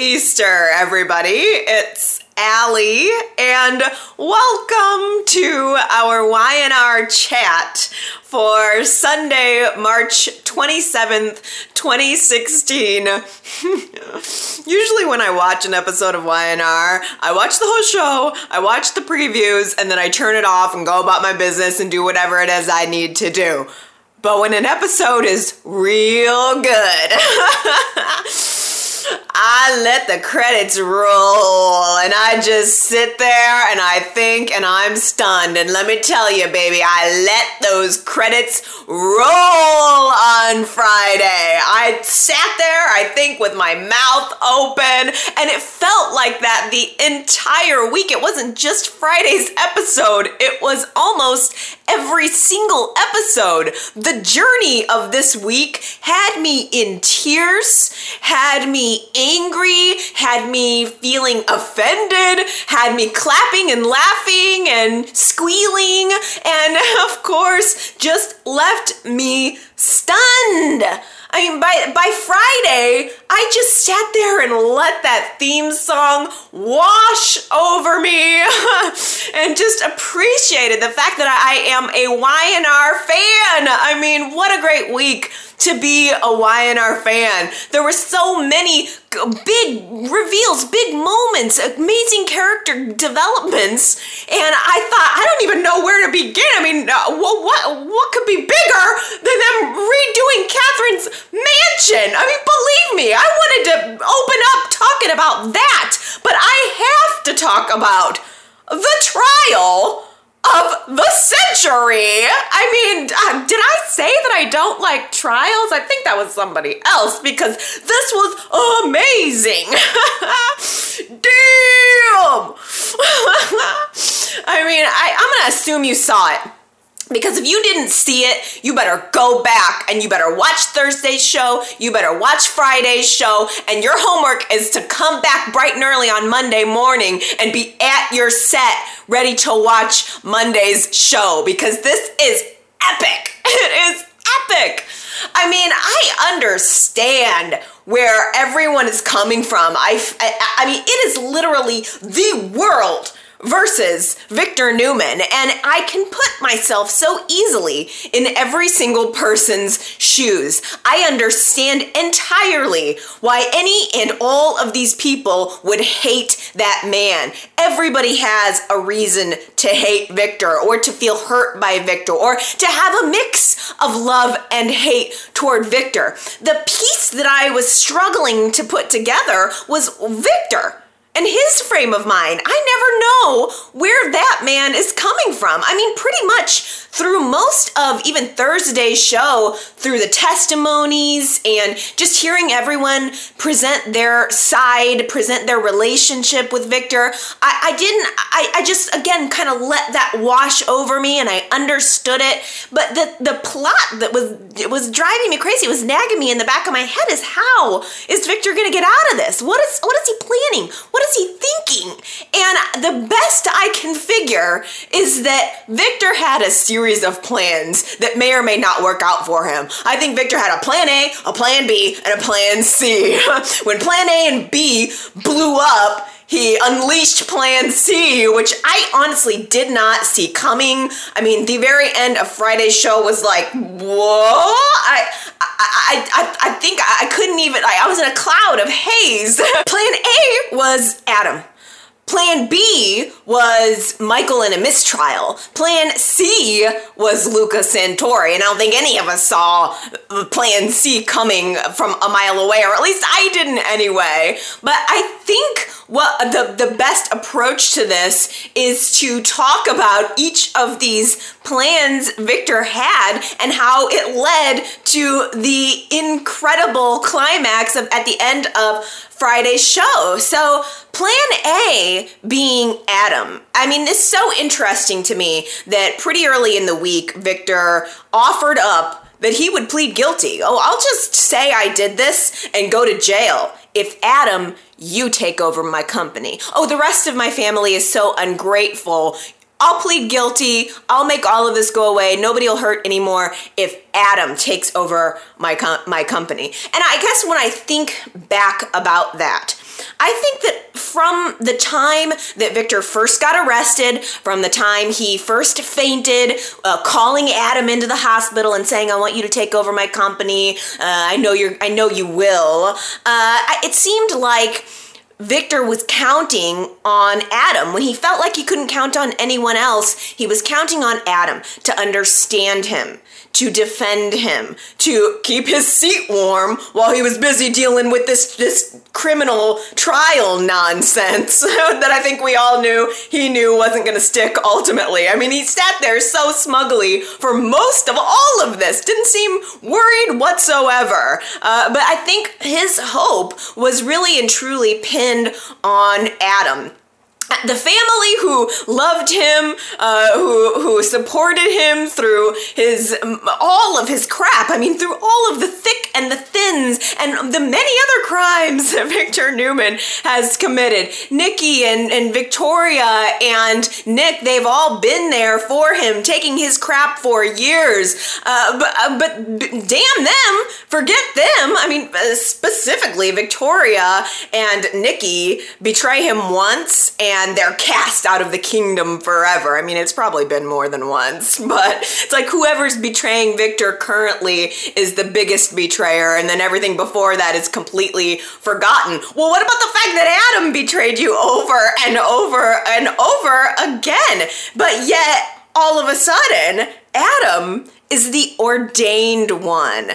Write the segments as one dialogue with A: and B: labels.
A: Easter, everybody. It's Allie, and welcome to our Y&R chat for Sunday, March 27th, 2016. Usually, when I watch an episode of Y&R, I watch the whole show, I watch the previews, and then I turn it off and go about my business and do whatever it is I need to do. But when an episode is real good, I let the credits roll and I just sit there and I think and I'm stunned. And let me tell you, baby, I let those credits roll on Friday. I sat there, I think, with my mouth open, and it felt like that the entire week. It wasn't just Friday's episode, it was almost every single episode. The journey of this week had me in tears, had me angry, had me feeling offended, had me clapping and laughing and squealing, and of course, just left me stunned. I mean, by by Friday, I just sat there and let that theme song wash over me, and just appreciated the fact that I am a Y&R fan. I mean, what a great week to be a Y&R fan. There were so many big reveals, big moments, amazing character developments, and I thought I don't even know where to begin. I mean, uh, what what what could be bigger than them redoing Catherine's mansion? I mean, believe me, I wanted to open up talking about that, but I have to talk about the trial of the century. I mean, uh, did I say that I don't like trials? I think that was somebody else because this was amazing. Damn. I mean, I, I'm gonna assume you saw it. Because if you didn't see it, you better go back and you better watch Thursday's show, you better watch Friday's show, and your homework is to come back bright and early on Monday morning and be at your set ready to watch Monday's show because this is epic. It is epic. I mean, I understand where everyone is coming from. I, I, I mean, it is literally the world versus Victor Newman. And I can put myself so easily in every single person's shoes. I understand entirely why any and all of these people would hate that man. Everybody has a reason to hate Victor or to feel hurt by Victor or to have a mix of love and hate toward Victor. The piece that I was struggling to put together was Victor and his frame of mind. I never know where that man is coming from. I mean, pretty much through most of even Thursday's show, through the testimonies and just hearing everyone present their side, present their relationship with Victor, I, I didn't, I, I just, again, kind of let that wash over me and I understood it. But the, the plot that was, it was driving me crazy, it was nagging me in the back of my head is how is Victor going to get out of this? What is, what is he planning? What is he thinking? And the best I can figure is that Victor had a series of plans that may or may not work out for him. I think Victor had a plan A, a plan B, and a plan C. when plan A and B blew up, he unleashed Plan C, which I honestly did not see coming. I mean, the very end of Friday's show was like, whoa! I, I, I, I think I couldn't even, I, I was in a cloud of haze. Plan A was Adam. Plan B was Michael in a mistrial. Plan C was Luca Santori. And I don't think any of us saw Plan C coming from a mile away, or at least I didn't anyway. But I think what the, the best approach to this is to talk about each of these plans Victor had and how it led to the incredible climax of at the end of Friday's show. So, plan A being Adam. I mean, it's so interesting to me that pretty early in the week, Victor offered up that he would plead guilty. Oh, I'll just say I did this and go to jail if Adam, you take over my company. Oh, the rest of my family is so ungrateful. I'll plead guilty. I'll make all of this go away. Nobody will hurt anymore if Adam takes over my com- my company. And I guess when I think back about that, I think that from the time that Victor first got arrested, from the time he first fainted, uh, calling Adam into the hospital and saying, "I want you to take over my company. Uh, I know you're. I know you will." Uh, it seemed like. Victor was counting on Adam. When he felt like he couldn't count on anyone else, he was counting on Adam to understand him, to defend him, to keep his seat warm while he was busy dealing with this this criminal trial nonsense that I think we all knew he knew wasn't going to stick ultimately. I mean, he sat there so smugly for most of all of this, didn't seem worried whatsoever. Uh, but I think his hope was really and truly pinned on Adam the family who loved him, uh, who who supported him through his all of his crap. I mean, through all of the thick and the thins and the many other crimes that Victor Newman has committed. Nikki and, and Victoria and Nick, they've all been there for him, taking his crap for years. Uh, but, uh, but damn them, forget them. I mean, uh, specifically Victoria and Nikki betray him once and they're cast out of the kingdom forever. I mean, it's probably been more than once, but it's like whoever's betraying Victor currently is the biggest betrayer, and then everything before that is completely forgotten. Well, what about the fact that Adam betrayed you over and over and over again? But yet, all of a sudden, Adam is the ordained one.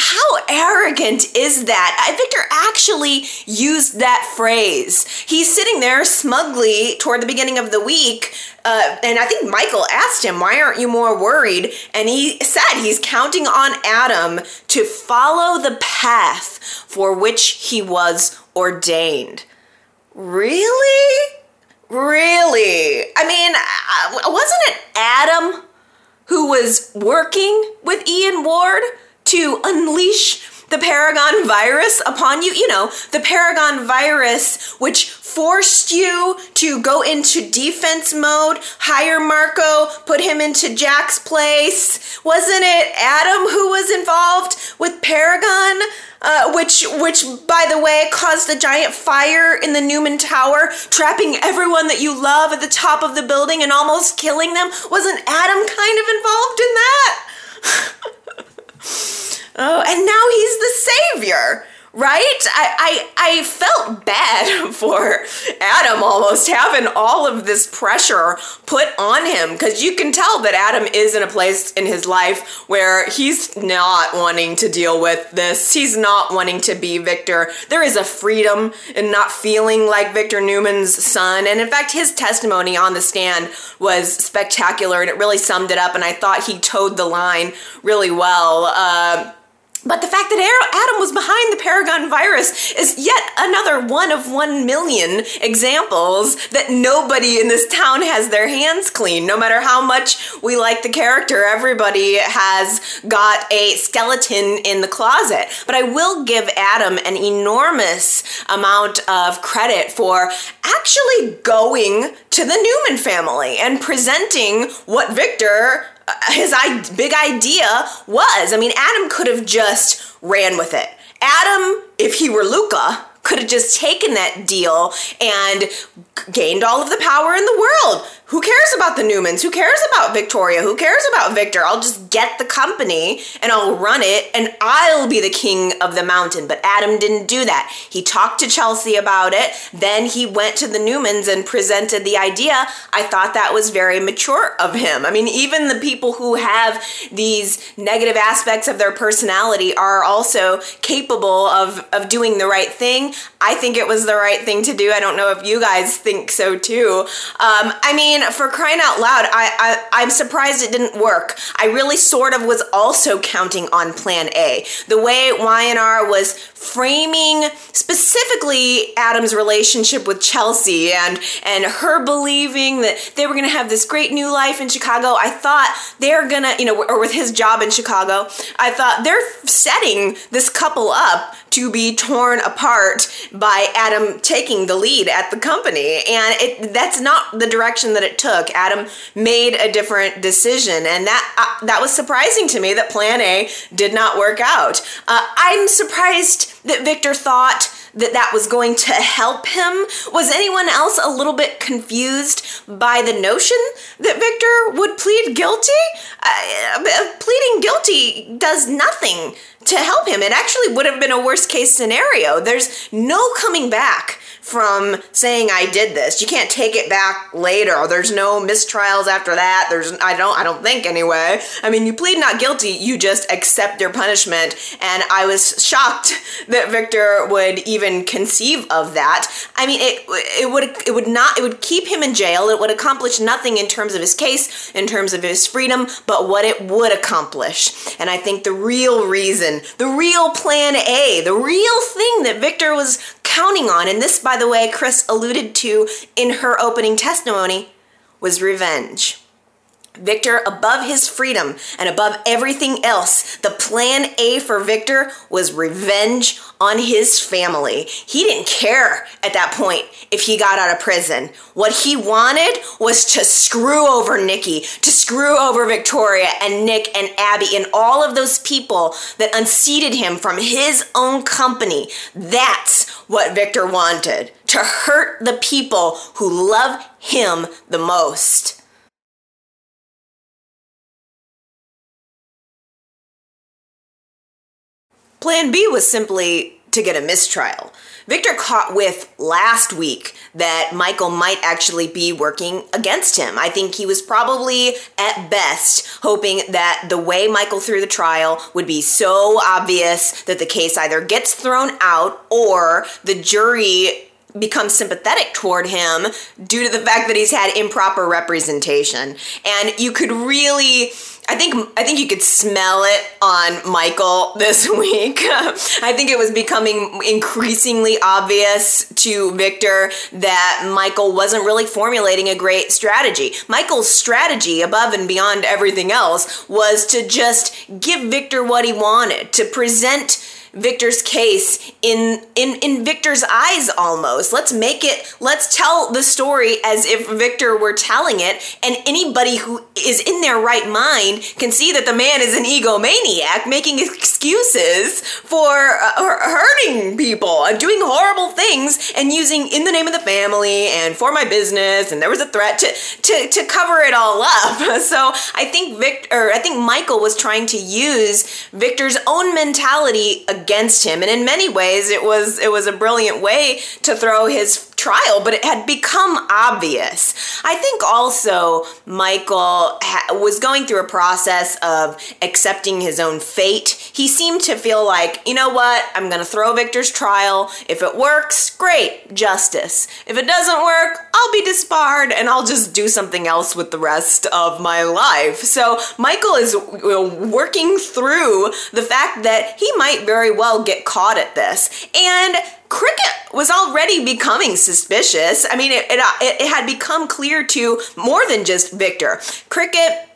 A: How arrogant is that? Victor actually used that phrase. He's sitting there smugly toward the beginning of the week, uh, and I think Michael asked him, Why aren't you more worried? And he said he's counting on Adam to follow the path for which he was ordained. Really? Really? I mean, uh, wasn't it Adam who was working with Ian Ward? To unleash the Paragon virus upon you. You know, the Paragon virus, which forced you to go into defense mode, hire Marco, put him into Jack's place. Wasn't it Adam who was involved with Paragon? Uh, which, which, by the way, caused a giant fire in the Newman Tower, trapping everyone that you love at the top of the building and almost killing them. Wasn't Adam kind of involved in that? Oh, and now he's the savior right? I, I I felt bad for Adam almost having all of this pressure put on him because you can tell that Adam is in a place in his life where he's not wanting to deal with this. He's not wanting to be Victor. There is a freedom in not feeling like Victor Newman's son. And in fact, his testimony on the stand was spectacular and it really summed it up. And I thought he toed the line really well. Uh, but the fact that Adam was behind the Paragon virus is yet another one of one million examples that nobody in this town has their hands clean. No matter how much we like the character, everybody has got a skeleton in the closet. But I will give Adam an enormous amount of credit for actually going to the Newman family and presenting what Victor his big idea was. I mean, Adam could have just ran with it. Adam, if he were Luca, could have just taken that deal and gained all of the power in the world. Who cares about the Newmans? Who cares about Victoria? Who cares about Victor? I'll just get the company and I'll run it and I'll be the king of the mountain. But Adam didn't do that. He talked to Chelsea about it. Then he went to the Newmans and presented the idea. I thought that was very mature of him. I mean, even the people who have these negative aspects of their personality are also capable of, of doing the right thing. I think it was the right thing to do. I don't know if you guys think so too. Um, I mean, mean, for crying out loud, I, I I'm surprised it didn't work. I really sort of was also counting on Plan A. The way Y&R was framing specifically Adam's relationship with Chelsea and and her believing that they were going to have this great new life in Chicago. I thought they're to, you know, or with his job in Chicago, I thought they're setting this couple up to be torn apart by Adam taking the lead at the company. And it that's not the direction that it took. Adam made a different decision and that uh, that was surprising to me that plan A did not work out. Uh, I'm surprised that Victor thought that that was going to help him? Was anyone else a little bit confused by the notion that Victor would plead guilty? Uh, uh pleading guilty does nothing to help him. It actually would have been a worst case scenario. There's no coming back from saying I did this. You can't take it back later. There's no mistrials after that. There's I don't I don't think anyway. I mean, you plead not guilty, you just accept your punishment. And I was shocked that Victor would even conceive of that. I mean, it it would it would not it would keep him in jail. It would accomplish nothing in terms of his case, in terms of his freedom, but what it would accomplish. And I think the real reason, the real plan A, the real thing that Victor was counting on, and this, by the way, Chris alluded to in her opening testimony, was revenge. Victor, above his freedom and above everything else, the plan A for Victor was revenge on his family. He didn't care at that point if he got out of prison. What he wanted was to screw over Nikki, to screw over Victoria and Nick and Abby and all of those people that unseated him from his own company. That's what Victor wanted to hurt the people who love him the most. Plan B was simply to get a mistrial. Victor caught with last week that Michael might actually be working against him. I think he was probably at best hoping that the way Michael threw the trial would be so obvious that the case either gets thrown out or the jury becomes sympathetic toward him due to the fact that he's had improper representation. And you could really I think I think you could smell it on Michael this week. I think it was becoming increasingly obvious to Victor that Michael wasn't really formulating a great strategy. Michael's strategy, above and beyond everything else, was to just give Victor what he wanted, to present Victor's case in in in Victor's eyes almost. Let's make it let's tell the story as if Victor were telling it and anybody who is in their right mind can see that the man is an egomaniac making excuses for uh, hurting people and doing horrible things and using in the name of the family and for my business and there was a threat to to to cover it all up. So I think Victor I think Michael was trying to use Victor's own mentality against him. And in many ways it was it was a brilliant way to throw his trial, but it had become obvious. I think also Michael ha- was going through a process of accepting his own fate. He seemed to feel like, you know what, I'm going to throw Victor's trial. If it works, great, justice. If it doesn't work, I'll be disbarred and I'll just do something else with the rest of my life. So Michael is working through the fact that he might very well get caught at this. And Cricket was already becoming suspicious. I mean, it, it, it had become clear to more than just Victor. Cricket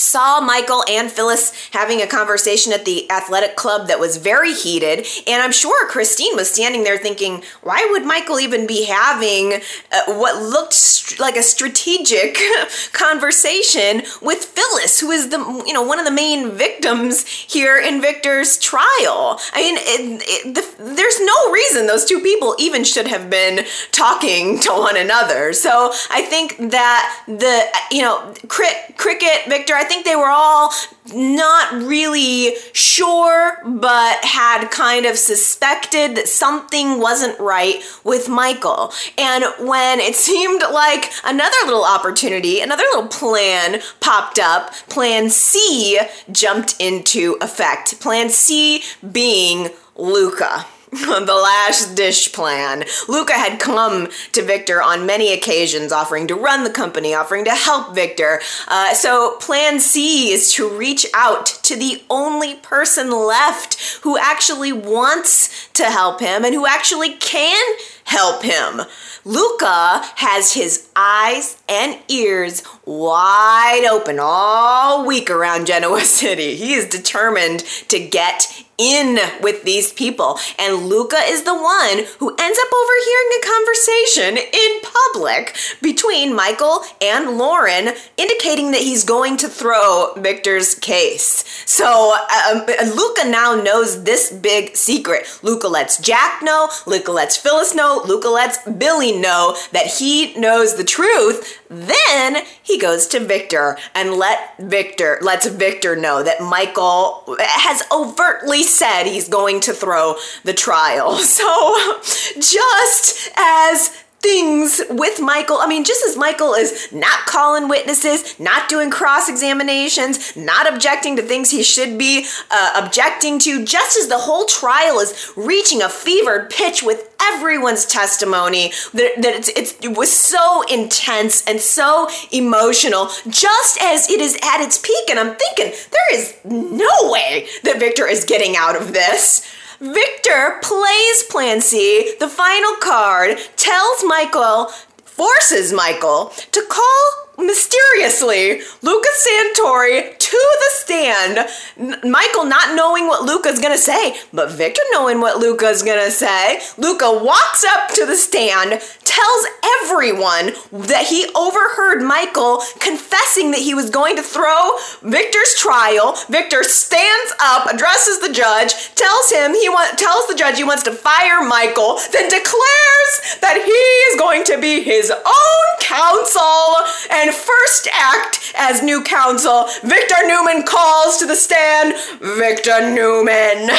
A: saw Michael and Phyllis having a conversation at the athletic club that was very heated. And I'm sure Christine was standing there thinking, why would Michael even be having uh, what looked st- like a strategic conversation with Phyllis, who is the, you know, one of the main victims here in Victor's trial? I mean, it, it, the, there's no reason those two people even should have been talking to one another. So I think that the, you know, Cricket, Victor, I think they were all not really sure, but had kind of suspected that something wasn't right with Michael. And when it seemed like another little opportunity, another little plan popped up, Plan C jumped into effect. Plan C being Luca. the last dish plan. Luca had come to Victor on many occasions, offering to run the company, offering to help Victor. Uh, so, plan C is to reach out to the only person left who actually wants to help him and who actually can help him. Luca has his eyes and ears wide open all week around Genoa City. He is determined to get in with these people. And Luca is the one who ends up overhearing a conversation in public between Michael and Lauren, indicating that he's going to throw Victor's case. So um, Luca now knows this big secret. Luca lets Jack know, Luca lets Phyllis know, Luca lets Billy know that he knows the truth. Then he goes to Victor and let Victor lets Victor know that Michael has overtly said he's going to throw the trial. So just as things with Michael. I mean, just as Michael is not calling witnesses, not doing cross examinations, not objecting to things he should be uh, objecting to, just as the whole trial is reaching a fevered pitch with everyone's testimony, that, that it's, it's, it was so intense and so emotional, just as it is at its peak. And I'm thinking, there is no way that Victor is getting out of this. Victor plays Plan C, the final card, tells Michael, forces Michael to call mysteriously Luca Santori to the stand. N- Michael not knowing what Luca's gonna say, but Victor knowing what Luca's gonna say. Luca walks up to the stand, tells everyone that he overheard Michael confessing that he was going to throw Victor's trial. Victor stands up, addresses the judge, tells him he tells the judge he wants to fire Michael, then declares that he is going to be his own counsel and first act as new counsel, Victor Newman calls to the stand Victor Newman.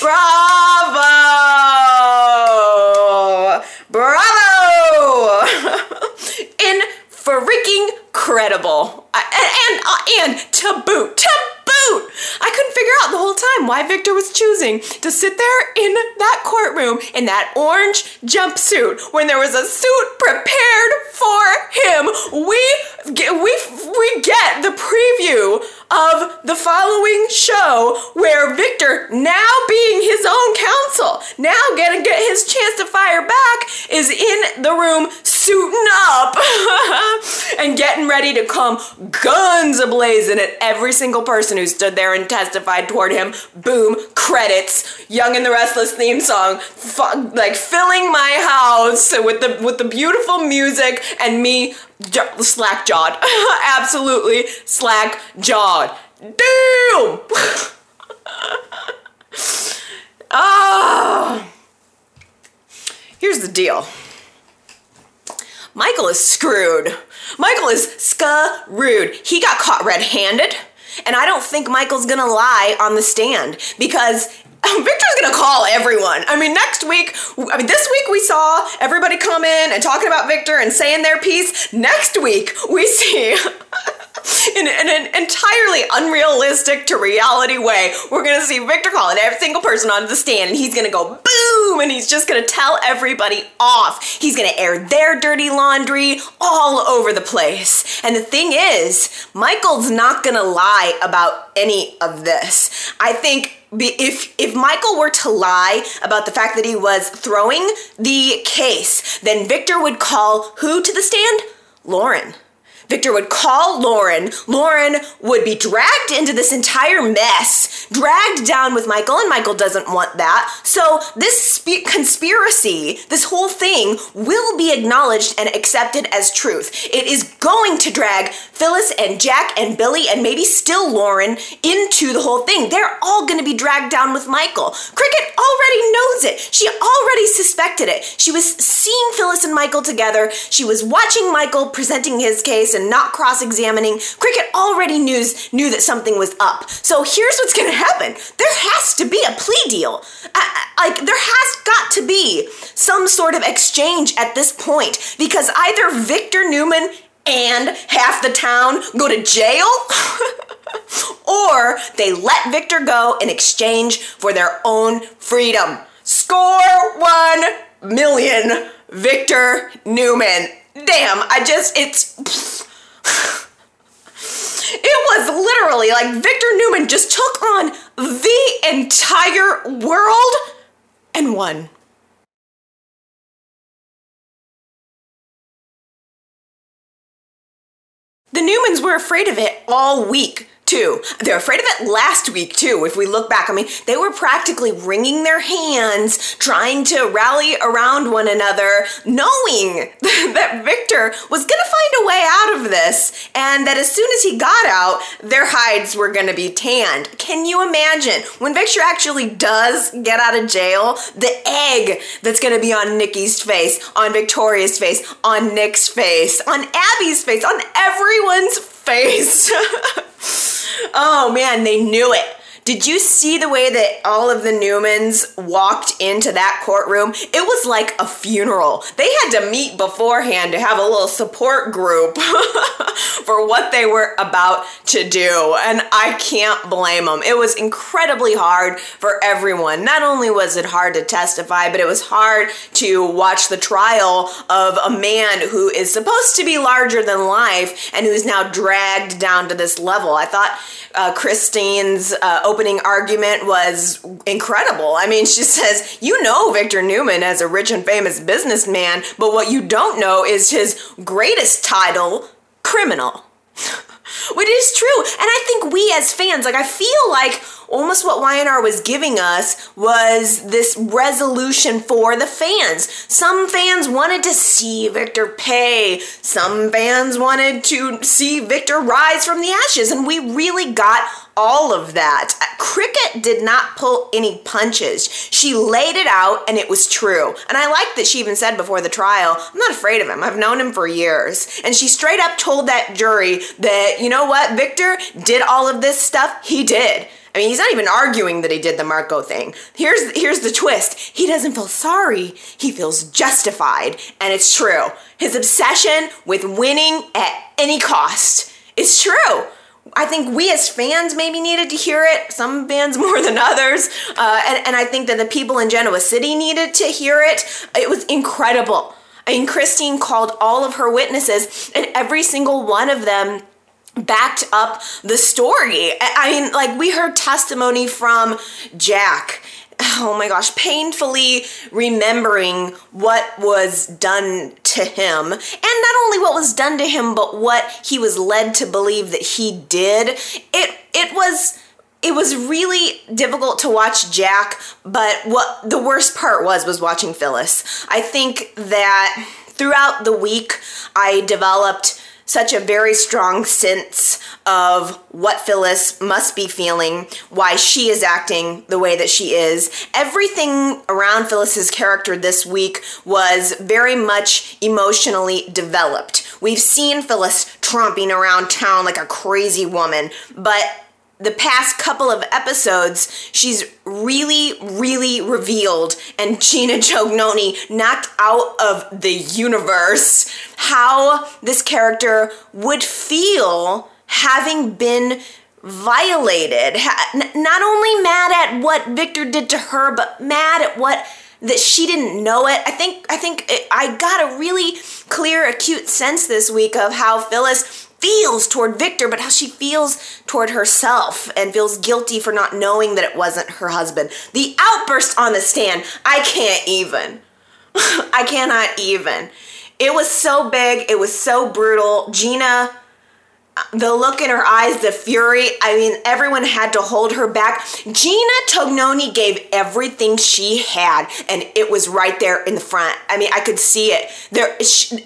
A: Bravo! Bravo! In freaking credible. And, and, uh, and to boot, to boot. I couldn't figure out the whole time why Victor was choosing to sit there in that courtroom in that orange jumpsuit when there was a suit prepared for him. We get, we we get the preview of the following show where Victor, now being his own counsel, now getting get his chance to fire back, is in the room suiting up and getting ready to come guns ablazing at every single person who stood there and testified toward him. Boom, credits, Young and the Restless theme song, fu- like filling my house with the with the beautiful music and me j- slack jawed, absolutely slack jawed. Damn. Ah. Here's the deal. Michael is screwed. Michael is screwed. He got caught red handed, and I don't think Michael's gonna lie on the stand because Victor's gonna call everyone. I mean, next week, I mean, this week we saw everybody come in and talking about Victor and saying their piece. Next week, we see. In, an entirely unrealistic to reality way, we're gonna see Victor calling every single person onto the stand, and he's gonna go boom, and he's just gonna tell everybody off. He's gonna air their dirty laundry all over the place. And the thing is, Michael's not gonna lie about any of this. I think if if Michael were to lie about the fact that he was throwing the case, then Victor would call who to the stand? Lauren. Victor would call Lauren. Lauren would be dragged into this entire mess, dragged down with Michael, and Michael doesn't want that. So, this spe- conspiracy, this whole thing, will be acknowledged and accepted as truth. It is going to drag Phyllis and Jack and Billy and maybe still Lauren into the whole thing. They're all going to be dragged down with Michael. Cricket already knows it. She already suspected it. She was seeing Phyllis and Michael together. She was watching Michael presenting his case and not cross-examining. Cricket already knew knew that something was up. So here's what's going to happen. There has to be a plea deal. like there has got to be some sort of exchange at this point because either Victor Newman and half the town go to jail or they let Victor go in exchange for their own freedom. Score 1 million Victor Newman. Damn, I just it's it was literally like Victor Newman just took on the entire world and won. The Newmans were afraid of it all week. Too. They're afraid of it last week too. If we look back, I mean, they were practically wringing their hands, trying to rally around one another, knowing that Victor was gonna find a way out of this, and that as soon as he got out, their hides were gonna be tanned. Can you imagine when Victor actually does get out of jail, the egg that's gonna be on Nikki's face, on Victoria's face, on Nick's face, on Abby's face, on everyone's face? oh man, they knew it. Did you see the way that all of the Newmans walked into that courtroom? It was like a funeral. They had to meet beforehand to have a little support group for what they were about to do. And I can't blame them. It was incredibly hard for everyone. Not only was it hard to testify, but it was hard to watch the trial of a man who is supposed to be larger than life and who's now dragged down to this level. I thought uh, Christine's uh, opening argument was incredible. I mean, she says, You know Victor Newman as a rich and famous businessman, but what you don't know is his greatest title, criminal. Which is true. And I think we as fans, like, I feel like almost what Y&R was giving us was this resolution for the fans. Some fans wanted to see Victor pay, some fans wanted to see Victor rise from the ashes, and we really got all of that. Cricket did not pull any punches. She laid it out and it was true. And I like that she even said before the trial, I'm not afraid of him. I've known him for years. And she straight up told that jury that, you know what, Victor did all of this stuff. He did. I mean, he's not even arguing that he did the Marco thing. Here's here's the twist. He doesn't feel sorry. He feels justified, and it's true. His obsession with winning at any cost is true. I think we as fans maybe needed to hear it, some fans more than others. Uh, and, and I think that the people in Genoa City needed to hear it. It was incredible. I mean, Christine called all of her witnesses, and every single one of them backed up the story. I mean, like, we heard testimony from Jack oh my gosh, painfully remembering what was done to him. And not only what was done to him, but what he was led to believe that he did. It it was it was really difficult to watch Jack, but what the worst part was was watching Phyllis. I think that throughout the week I developed such a very strong sense of what Phyllis must be feeling, why she is acting the way that she is. Everything around Phyllis's character this week was very much emotionally developed. We've seen Phyllis tromping around town like a crazy woman, but the past couple of episodes, she's really, really revealed, and Gina Tognoni knocked out of the universe how this character would feel having been violated. Not only mad at what Victor did to her, but mad at what that she didn't know it. I think I think it, I got a really clear, acute sense this week of how Phyllis feels toward Victor, but how she feels toward herself and feels guilty for not knowing that it wasn't her husband. The outburst on the stand, I can't even. I cannot even. It was so big, it was so brutal. Gina the look in her eyes, the fury. I mean, everyone had to hold her back. Gina Tognoni gave everything she had, and it was right there in the front. I mean, I could see it. There,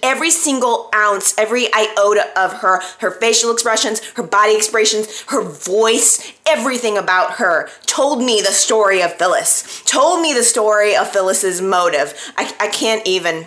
A: every single ounce, every iota of her, her facial expressions, her body expressions, her voice, everything about her told me the story of Phyllis. Told me the story of Phyllis's motive. I, I can't even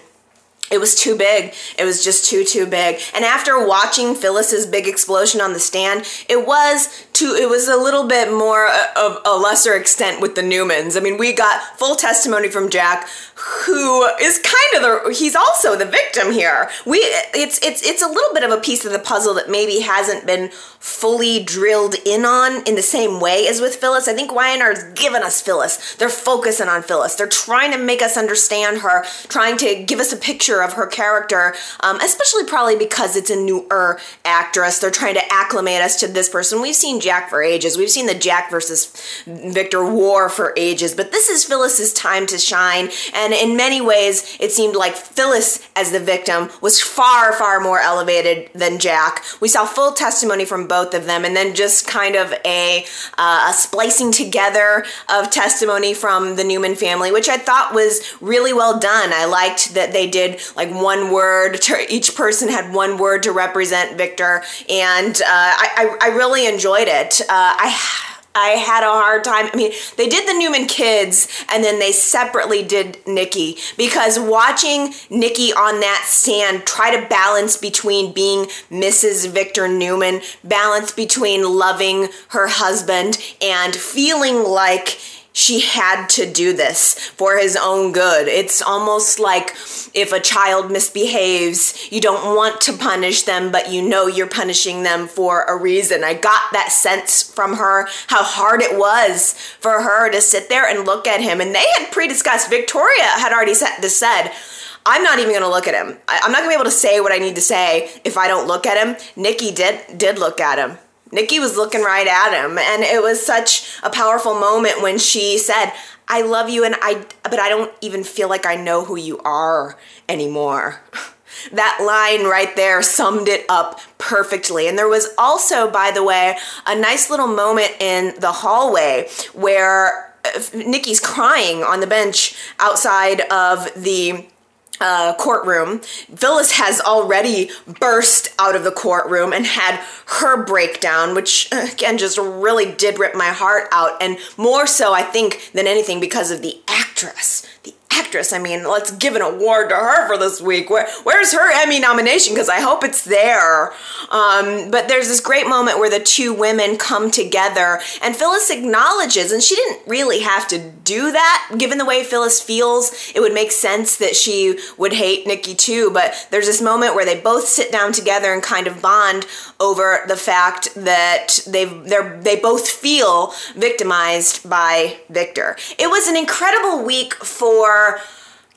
A: it was too big. It was just too too big. And after watching Phyllis's big explosion on the stand, it was to it was a little bit more uh, of a lesser extent with the Newmans. I mean, we got full testimony from Jack, who is kind of the he's also the victim here. We it's it's it's a little bit of a piece of the puzzle that maybe hasn't been fully drilled in on in the same way as with Phyllis. I think Y&R's given us Phyllis. They're focusing on Phyllis. They're trying to make us understand her, trying to give us a picture of her character, um, especially probably because it's a newer actress. They're trying to acclimate us to this person. We've seen Jack for ages. We've seen the Jack versus Victor war for ages, but this is Phyllis's time to shine. And in many ways, it seemed like Phyllis, as the victim, was far, far more elevated than Jack. We saw full testimony from both of them, and then just kind of a, uh, a splicing together of testimony from the Newman family, which I thought was really well done. I liked that they did like one word, to, each person had one word to represent Victor, and uh, I, I, I, really enjoyed it. Uh, I I had a hard time. I mean, they did the Newman kids and then they separately did Nikki because watching Nikki on that stand try to balance between being Mrs. Victor Newman, balance between loving her husband and feeling like she had to do this for his own good. It's almost like if a child misbehaves, you don't want to punish them, but you know you're punishing them for a reason. I got that sense from her, how hard it was for her to sit there and look at him. And they had pre discussed, Victoria had already said, I'm not even gonna look at him. I'm not gonna be able to say what I need to say if I don't look at him. Nikki did did look at him. Nikki was looking right at him and it was such a powerful moment when she said, "I love you and I but I don't even feel like I know who you are anymore." that line right there summed it up perfectly. And there was also, by the way, a nice little moment in the hallway where uh, Nikki's crying on the bench outside of the uh, courtroom. Phyllis has already burst out of the courtroom and had her breakdown, which uh, again just really did rip my heart out, and more so, I think, than anything because of the actress. The actress. I mean, let's give an award to her for this week. Where, where's her Emmy nomination? Because I hope it's there. Um, but there's this great moment where the two women come together, and Phyllis acknowledges, and she didn't really have to do that. Given the way Phyllis feels, it would make sense that she would hate Nikki too. But there's this moment where they both sit down together and kind of bond over the fact that they they they both feel victimized by Victor. It was an incredible week for or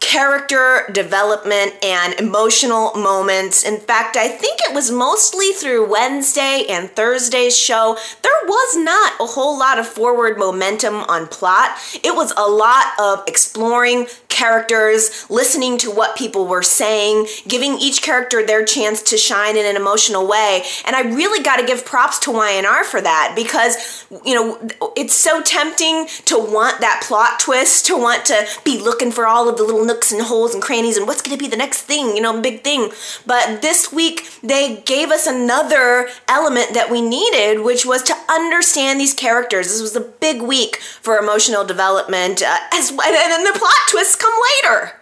A: character development and emotional moments. In fact, I think it was mostly through Wednesday and Thursday's show. There was not a whole lot of forward momentum on plot. It was a lot of exploring characters, listening to what people were saying, giving each character their chance to shine in an emotional way. And I really got to give props to Y&R for that because, you know, it's so tempting to want that plot twist, to want to be looking for all of the little nooks and holes and crannies and what's going to be the next thing, you know, big thing. But this week, they gave us another element that we needed, which was to understand these characters. This was a big week for emotional development, uh, as and then the plot twists come later.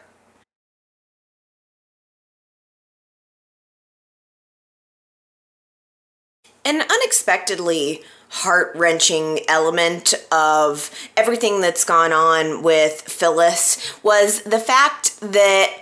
A: And unexpectedly heart wrenching element of everything that's gone on with Phyllis was the fact that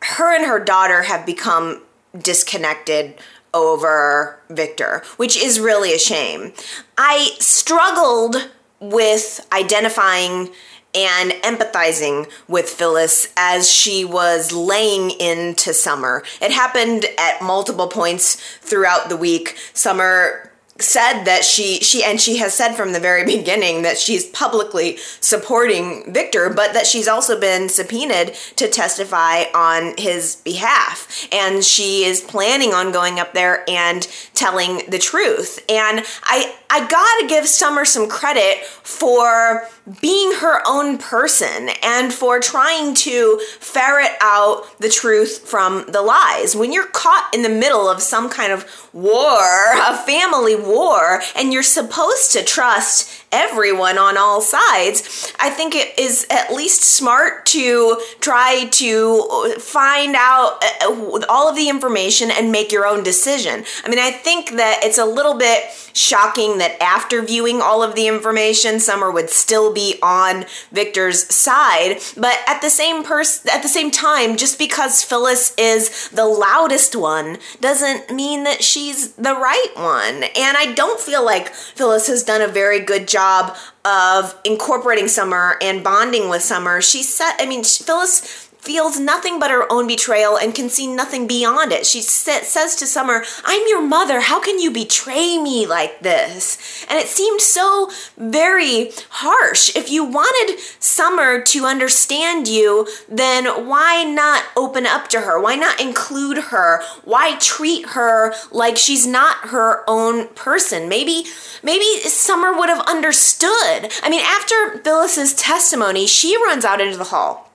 A: her and her daughter have become disconnected over Victor, which is really a shame. I struggled with identifying and empathizing with Phyllis as she was laying into Summer. It happened at multiple points throughout the week. Summer said that she she and she has said from the very beginning that she's publicly supporting Victor but that she's also been subpoenaed to testify on his behalf. And she is planning on going up there and telling the truth. And I I got to give Summer some credit for being her own person and for trying to ferret out the truth from the lies. When you're caught in the middle of some kind of war, a family war, and you're supposed to trust everyone on all sides, I think it is at least smart to try to find out uh, all of the information and make your own decision. I mean, I think that it's a little bit shocking that after viewing all of the information, Summer would still be on Victor's side. But at the same pers- at the same time, just because Phyllis is the loudest one doesn't mean that she's the right one. And I don't feel like Phyllis has done a very good job of incorporating Summer and bonding with Summer. She said, I mean, Phyllis feels nothing but her own betrayal and can see nothing beyond it. She sa- says to Summer, I'm your mother. How can you betray me like this? And it seemed so very harsh. If you wanted Summer to understand you, then why not open up to her? Why not include her? Why treat her like she's not her own person? Maybe maybe Summer would have understood. I mean, after Phyllis's testimony, she runs out into the hall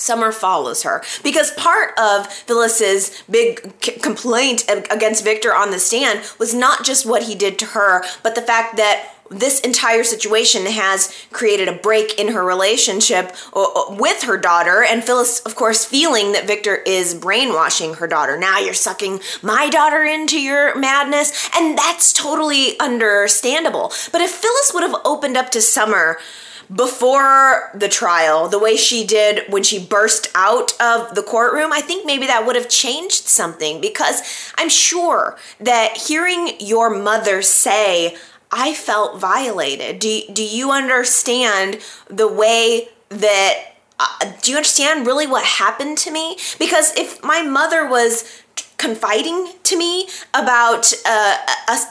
A: Summer follows her because part of Phyllis's big c- complaint against Victor on the stand was not just what he did to her, but the fact that this entire situation has created a break in her relationship with her daughter and Phyllis of course feeling that Victor is brainwashing her daughter. Now you're sucking my daughter into your madness and that's totally understandable. But if Phyllis would have opened up to Summer before the trial, the way she did when she burst out of the courtroom, I think maybe that would have changed something because I'm sure that hearing your mother say, I felt violated. Do, do you understand the way that uh, do you understand really what happened to me? Because if my mother was confiding to me about uh,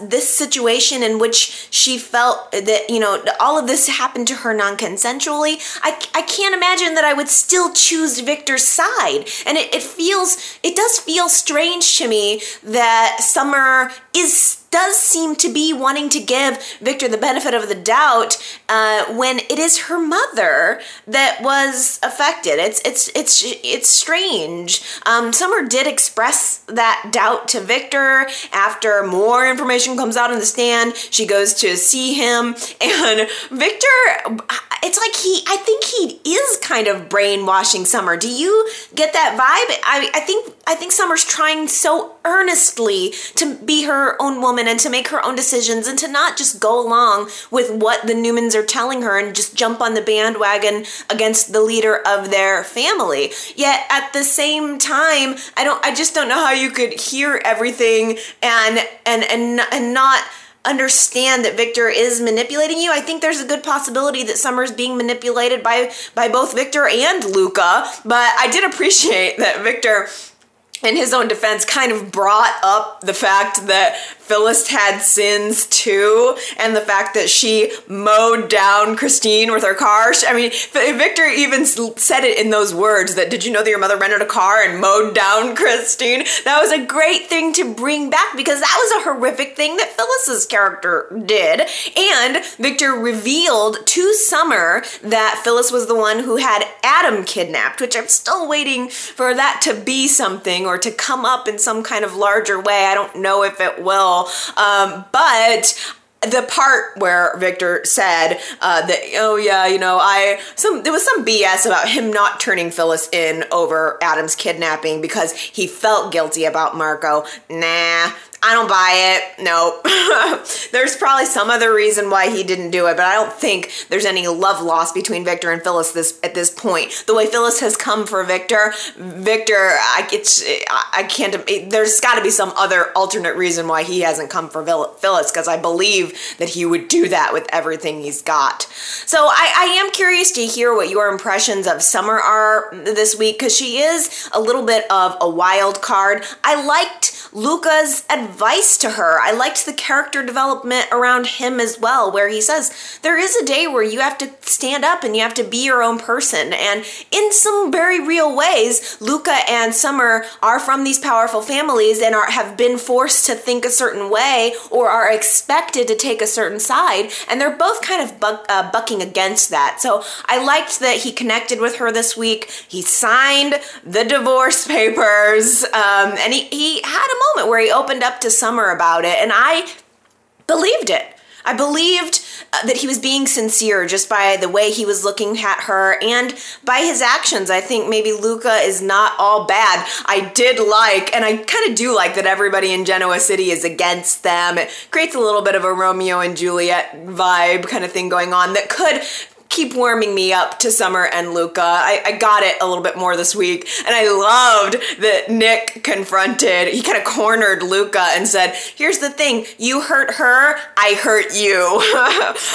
A: this situation in which she felt that you know all of this happened to her non-consensually. I, I can't imagine that i would still choose victor's side. And it, it feels it does feel strange to me that summer is does seem to be wanting to give Victor the benefit of the doubt uh, when it is her mother that was affected. It's it's it's it's strange. Um, Summer did express that doubt to Victor after more information comes out on the stand. She goes to see him, and Victor, it's like he. I think he is kind of brainwashing Summer. Do you get that vibe? I I think I think Summer's trying so earnestly to be her own woman and to make her own decisions and to not just go along with what the Newmans are telling her and just jump on the bandwagon against the leader of their family. Yet at the same time, I don't I just don't know how you could hear everything and and and and not understand that Victor is manipulating you. I think there's a good possibility that Summer's being manipulated by by both Victor and Luca, but I did appreciate that Victor in his own defense, kind of brought up the fact that Phyllis had sins too, and the fact that she mowed down Christine with her car. I mean, Victor even said it in those words that, did you know that your mother rented a car and mowed down Christine? That was a great thing to bring back because that was a horrific thing that Phyllis's character did. And Victor revealed to Summer that Phyllis was the one who had Adam kidnapped, which I'm still waiting for that to be something or to come up in some kind of larger way. I don't know if it will. Um, but the part where Victor said uh, that, oh yeah, you know, I some there was some BS about him not turning Phyllis in over Adam's kidnapping because he felt guilty about Marco. Nah, I don't buy it. Nope. there's probably some other reason why he didn't do it, but I don't think there's any love lost between Victor and Phyllis this at this point. The way Phyllis has come for Victor, Victor, I it's I can't. There's got to be some other alternate reason why he hasn't come for Phyllis because I believe that he would do that with everything he's got. So I, I am curious to hear what your impressions of Summer are this week because she is a little bit of a wild card. I liked Luca's advice to her. I liked the character development around him as well, where he says there is a day where you have to stand up and you have to be your own person. And in some very real ways, Luca and Summer are from these powerful families and are have been forced to think a certain way or are expected to take a certain side, and they're both kind of uh, bucking against that. So I liked that he connected with her this week. He signed the divorce papers, um, and he, he had a moment where he opened up to Summer about it, and I believed it. I believed uh, that he was being sincere just by the way he was looking at her and by his actions. I think maybe Luca is not all bad. I did like, and I kind of do like that everybody in Genoa City is against them. It creates a little bit of a Romeo and Juliet vibe kind of thing going on that could keep warming me up to Summer and Luca. I, I got it a little bit more this week, and I loved that Nick confronted, he kind of cornered Luca and said, Here's the thing, you hurt her, I hurt you,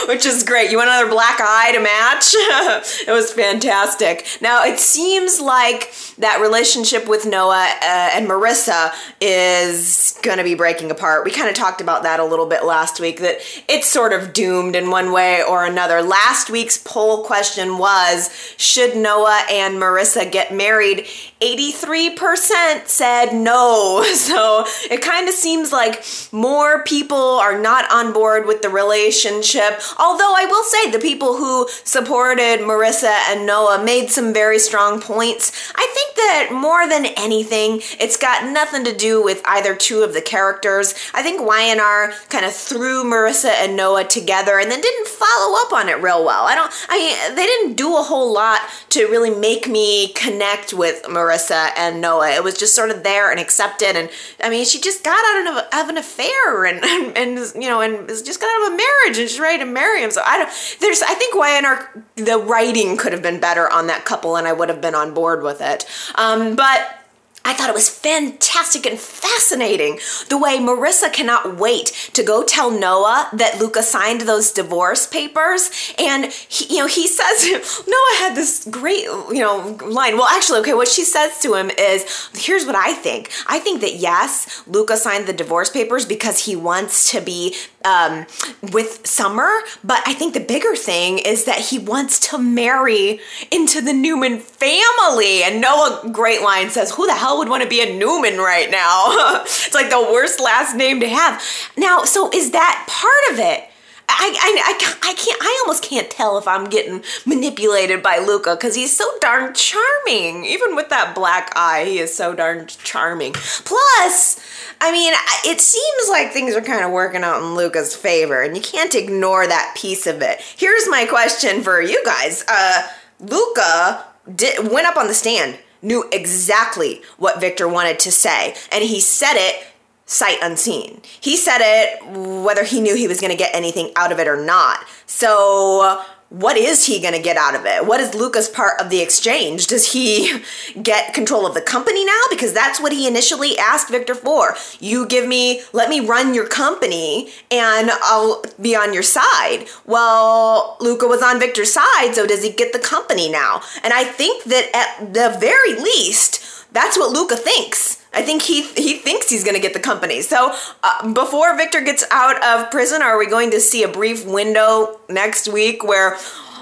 A: which is great. You want another black eye to match? it was fantastic. Now, it seems like that relationship with Noah uh, and Marissa is going to be breaking apart. We kind of talked about that a little bit last week, that it's sort of doomed in one way or another. Last week's poll question was Should Noah and Marissa get married? 83% said no. So it kind of seems like more people are not on board with the relationship. Although I will say the people who supported Marissa and Noah made some very strong points. I think that more than anything, it's got nothing to do with either two of the characters. I think Y&R kind of threw Marissa and Noah together and then didn't follow up on it real well. I don't I mean, they didn't do a whole lot to really make me connect with Marissa and Noah. It was just sort of there and accepted and I mean she just got out of, of an affair and, and, and you know and just got out of a marriage and she's ready to marry him. So I don't there's I think Y&R the writing could have been better on that couple and I would have been on board with it. Um, but I thought it was fantastic and fascinating the way Marissa cannot wait to go tell Noah that Luca signed those divorce papers. And, he, you know, he says, Noah had this great, you know, line. Well, actually, okay, what she says to him is, here's what I think. I think that yes, Luca signed the divorce papers because he wants to be um, with Summer, but I think the bigger thing is that he wants to marry into the Newman family. And Noah Great Line says, Who the hell would want to be a Newman right now? it's like the worst last name to have. Now, so is that part of it? I, I, I, I can't I almost can't tell if I'm getting manipulated by Luca because he's so darn charming. Even with that black eye, he is so darn charming. Plus, I mean, it seems like things are kind of working out in Luca's favor, and you can't ignore that piece of it. Here's my question for you guys. Uh, Luca did, went up on the stand, knew exactly what Victor wanted to say, and he said it sight unseen. He said it whether he knew he was going to get anything out of it or not. So, what is he going to get out of it? What is Luca's part of the exchange? Does he get control of the company now? Because that's what he initially asked Victor for. You give me, let me run your company and I'll be on your side. Well, Luca was on Victor's side, so does he get the company now? And I think that at the very least, that's what Luca thinks. I think he he thinks he's going to get the company. So uh, before Victor gets out of prison, are we going to see a brief window next week where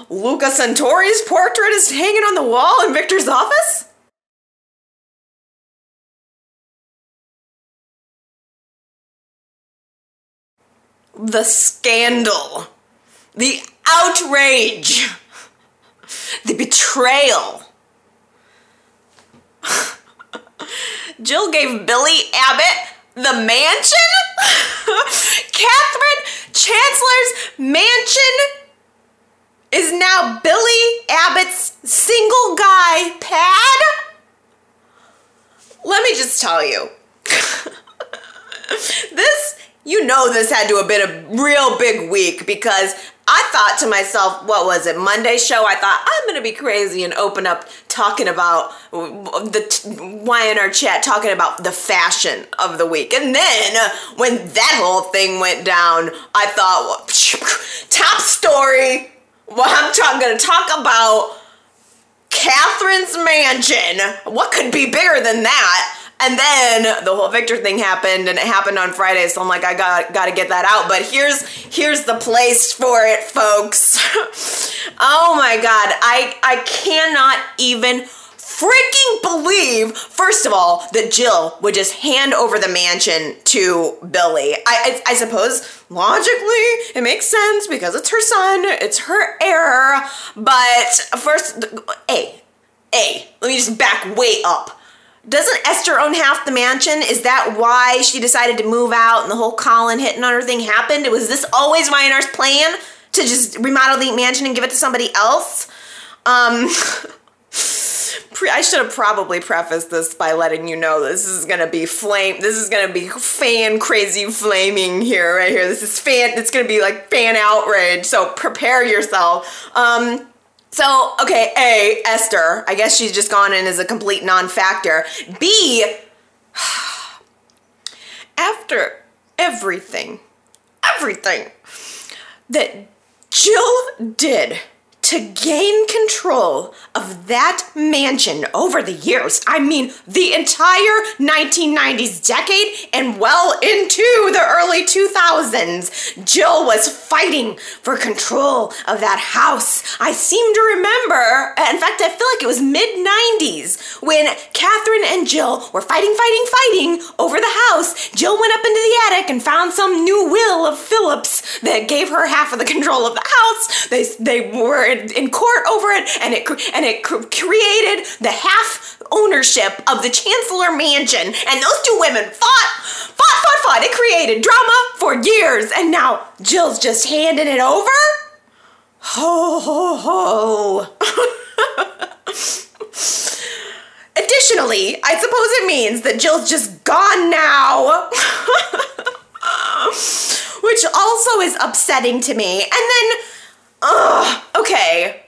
A: Luca Santori's portrait is hanging on the wall in Victor's office? The scandal, the outrage, the betrayal. Jill gave Billy Abbott the mansion? Katherine Chancellor's mansion is now Billy Abbott's single guy pad? Let me just tell you. this, you know, this had to have been a real big week because I thought to myself, what was it, Monday show? I thought, I'm going to be crazy and open up talking about the Y&R chat, talking about the fashion of the week. And then when that whole thing went down, I thought, top story. Well, I'm going to talk about Katherine's mansion. What could be bigger than that? And then the whole Victor thing happened, and it happened on Friday. So I'm like, I got got to get that out. But here's here's the place for it, folks. oh my God, I I cannot even freaking believe, first of all, that Jill would just hand over the mansion to Billy. I, I, I, suppose logically it makes sense because it's her son, it's her heir. But first, A, A, let me just back way up. Doesn't Esther own half the mansion? Is that why she decided to move out and the whole Colin hitting on her thing happened? Was this always Y&R's plan to just remodel the mansion and give it to somebody else? Um, I should have probably prefaced this by letting you know this is gonna be flame. This is gonna be fan crazy flaming here, right here. This is fan. It's gonna be like fan outrage. So prepare yourself. Um, So, okay, A, Esther. I guess she's just gone in as a complete non factor. B, after everything, everything that Jill did to gain control of that mansion over the years. I mean, the entire 1990s decade and well into the early 2000s. Jill was fighting for control of that house. I seem to remember, uh, in fact, I feel like it was mid 90s when Katherine and Jill were fighting, fighting, fighting over the house. Jill went up into the attic and found some new will of Philip's that gave her half of the control of the house. They, they were in, in court over it, and it and it created the half ownership of the Chancellor Mansion. And those two women fought, fought, fought, fought. It created drama for years, and now Jill's just handing it over. Ho ho ho. Additionally, I suppose it means that Jill's just gone now. Which also is upsetting to me. And then Ugh, okay.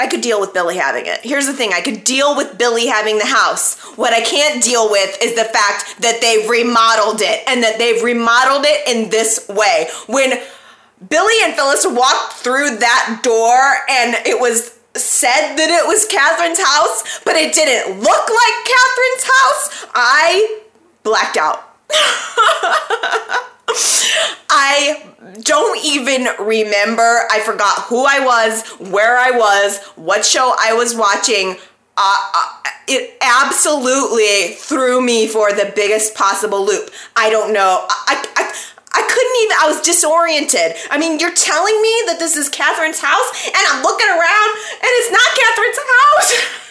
A: I could deal with Billy having it. Here's the thing I could deal with Billy having the house. What I can't deal with is the fact that they've remodeled it and that they've remodeled it in this way. When Billy and Phyllis walked through that door and it was said that it was Katherine's house, but it didn't look like Katherine's house, I blacked out. I don't even remember. I forgot who I was, where I was, what show I was watching. Uh, uh, it absolutely threw me for the biggest possible loop. I don't know. I, I, I couldn't even, I was disoriented. I mean, you're telling me that this is Katherine's house, and I'm looking around, and it's not Katherine's house.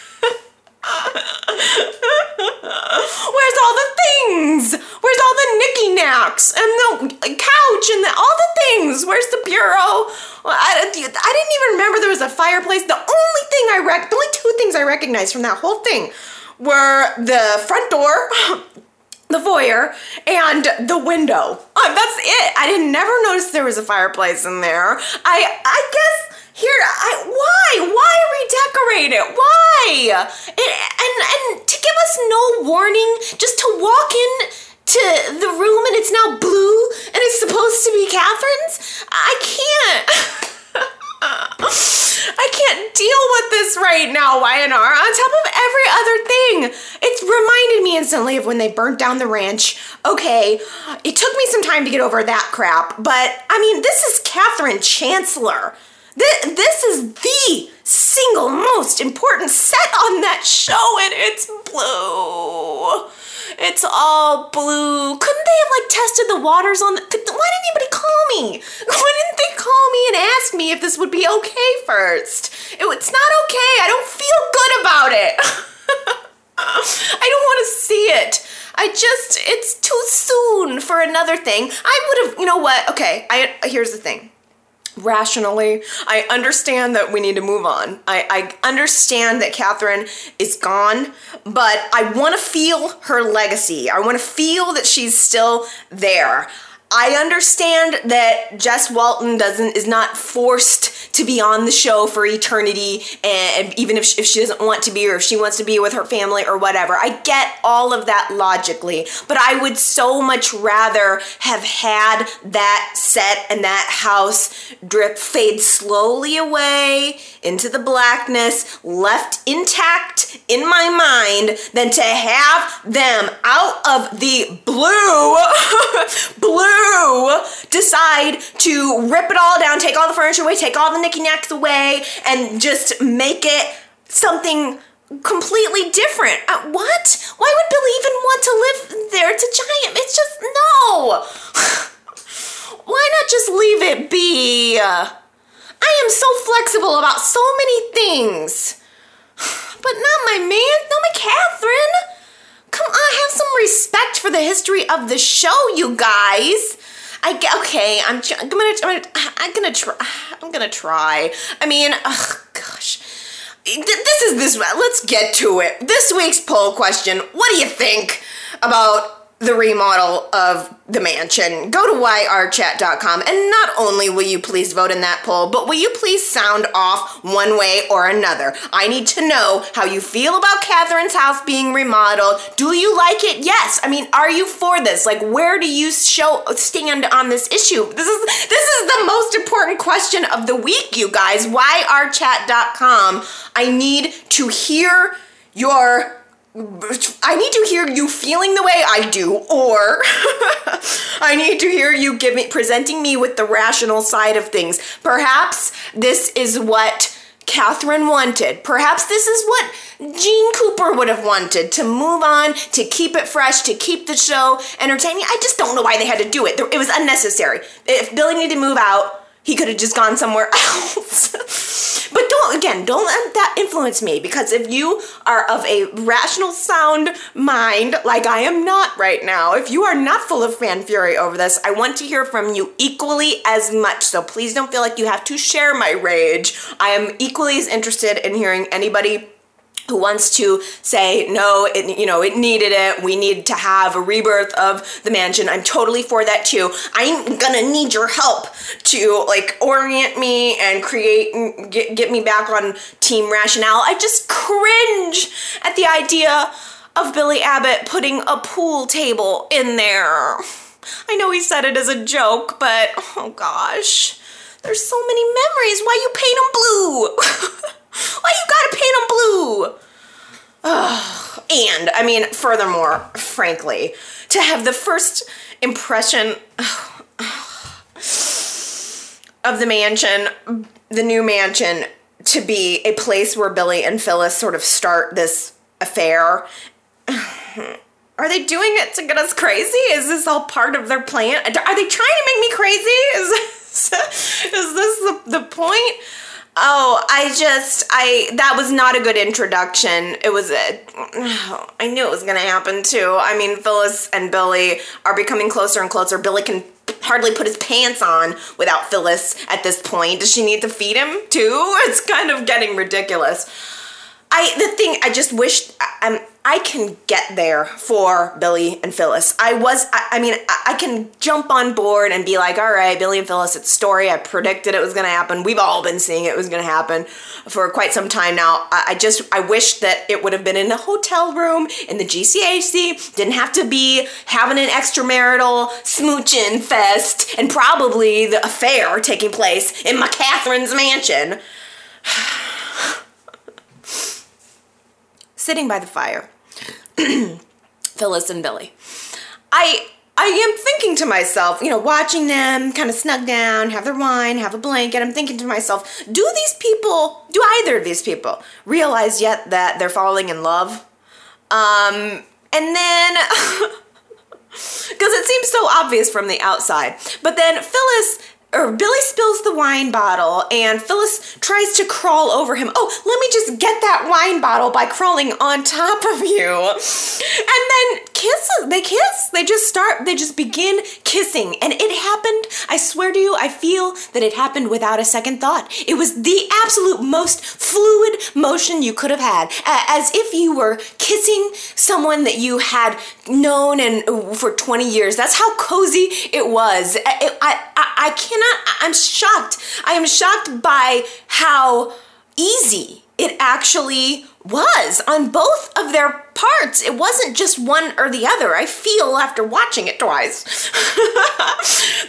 A: Where's all the things? Where's all the knicky knacks and the couch and the, all the things? Where's the bureau? I, I didn't even remember there was a fireplace. The only thing I rec, the only two things I recognized from that whole thing were the front door, the foyer, and the window. Uh, that's it. I didn't never notice there was a fireplace in there. I I guess here, I, why? Why redecorate it? Why? And, and and to give us no warning, just to walk in to the room and it's now blue and it's supposed to be Katherine's? I can't. I can't deal with this right now, Y&R. On top of every other thing, it's reminded me instantly of when they burnt down the ranch. Okay, it took me some time to get over that crap, but I mean, this is Katherine Chancellor. This is the single most important set on that show, and it's blue. It's all blue. Couldn't they have like tested the waters on the. Why didn't anybody call me? Why didn't they call me and ask me if this would be okay first? It, it's not okay. I don't feel good about it. I don't want to see it. I just, it's too soon for another thing. I would have, you know what? Okay, I here's the thing rationally. I understand that we need to move on. I, I understand that Katherine is gone, but I want to feel her legacy. I want to feel that she's still there. I understand that Jess Walton doesn't is not forced to be on the show for eternity, and even if she, if she doesn't want to be, or if she wants to be with her family or whatever. I get all of that logically, but I would so much rather have had that set and that house drip fade slowly away into the blackness, left intact in my mind, than to have them out of the blue, blue decide to rip it all down, take all the furniture away, take all the knicky knacks away, and just make it something completely different. Uh, what? Why would Billy even want to live there? It's a giant. It's just no. Why not just leave it be? I am so flexible about so many things. But not my man, not my Katherine. Come on, have some respect for the history of the show, you guys. I okay. I'm, I'm gonna. I'm gonna. I'm gonna try. I'm gonna try. I mean, gosh. This is this. Let's get to it. This week's poll question. What do you think about the remodel of the mansion, go to yrchat.com and not only will you please vote in that poll, but will you please sound off one way or another? I need to know how you feel about Katherine's house being remodeled. Do you like it? Yes. I mean, are you for this? Like, where do you show stand on this issue? This is this is the most important question of the week, you guys. yrchat.com. I need to hear your I need to hear you feeling the way I do, or I need to hear you give me presenting me with the rational side of things. Perhaps this is what Katherine wanted. Perhaps this is what Jeanne Cooper would have wanted to move on, to keep it fresh, to keep the show entertaining. I just don't know why they had to do it. It was unnecessary. If Billy needed to move out, he could have just gone somewhere else. but don't, again, don't let that influence me because if you are of a rational, sound mind, like I am not right now, if you are not full of fan fury over this, I want to hear from you equally as much. So please don't feel like you have to share my rage. I am equally as interested in hearing anybody who wants to say no it you know it needed it. We need to have a rebirth of the mansion. I'm totally for that too. I'm gonna need your help to like orient me and create get, get me back on team rationale. I just cringe at the idea of billy abbott putting a pool table in there. I know he said it as a joke but oh gosh. There's so many memories. Why you paint them blue Why you gotta paint them blue? Ugh. And, I mean, furthermore, frankly, to have the first impression of the mansion, the new mansion, to be a place where Billy and Phyllis sort of start this affair. Are they doing it to get us crazy? Is this all part of their plan? Are they trying to make me crazy? Is this, is this the, the point? Oh, I just I that was not a good introduction. It was a I knew it was going to happen too. I mean, Phyllis and Billy are becoming closer and closer. Billy can hardly put his pants on without Phyllis at this point. Does she need to feed him too? It's kind of getting ridiculous. I the thing I just wish I'm I can get there for Billy and Phyllis. I was, I, I mean, I, I, can jump on board and be like, all right, Billy and Phyllis, it's story. I predicted it was going to happen. We've all been seeing it was going to happen for quite some time now. I, I, just, I wish that it would have been in a hotel room in the GCAC. Didn't have to be having an extramarital smooching fest and probably the affair taking place in my Katherine's mansion. Sitting by the fire Phyllis and Billy. I I am thinking to myself, you know, watching them kind of snug down, have their wine, have a blanket. I'm thinking to myself, do these people, do either of these people realize yet that they're falling in love? Um, and then, because it seems so obvious from the outside. But then Phyllis or Billy spills the wine bottle and Phyllis tries to crawl over him. Oh, let me just get that wine bottle by crawling on top of you. And then kisses, they kiss. They just start, they just begin kissing. And it happened, I swear to you, I feel that it happened without a second thought. It was the absolute most fluid motion you could have had, as if you were kissing someone that you had known and for 20 years. That's how cozy it was. I, I, I can't cannot, I'm shocked. I am shocked by how easy it actually was on both of their parts. It wasn't just one or the other. I feel after watching it twice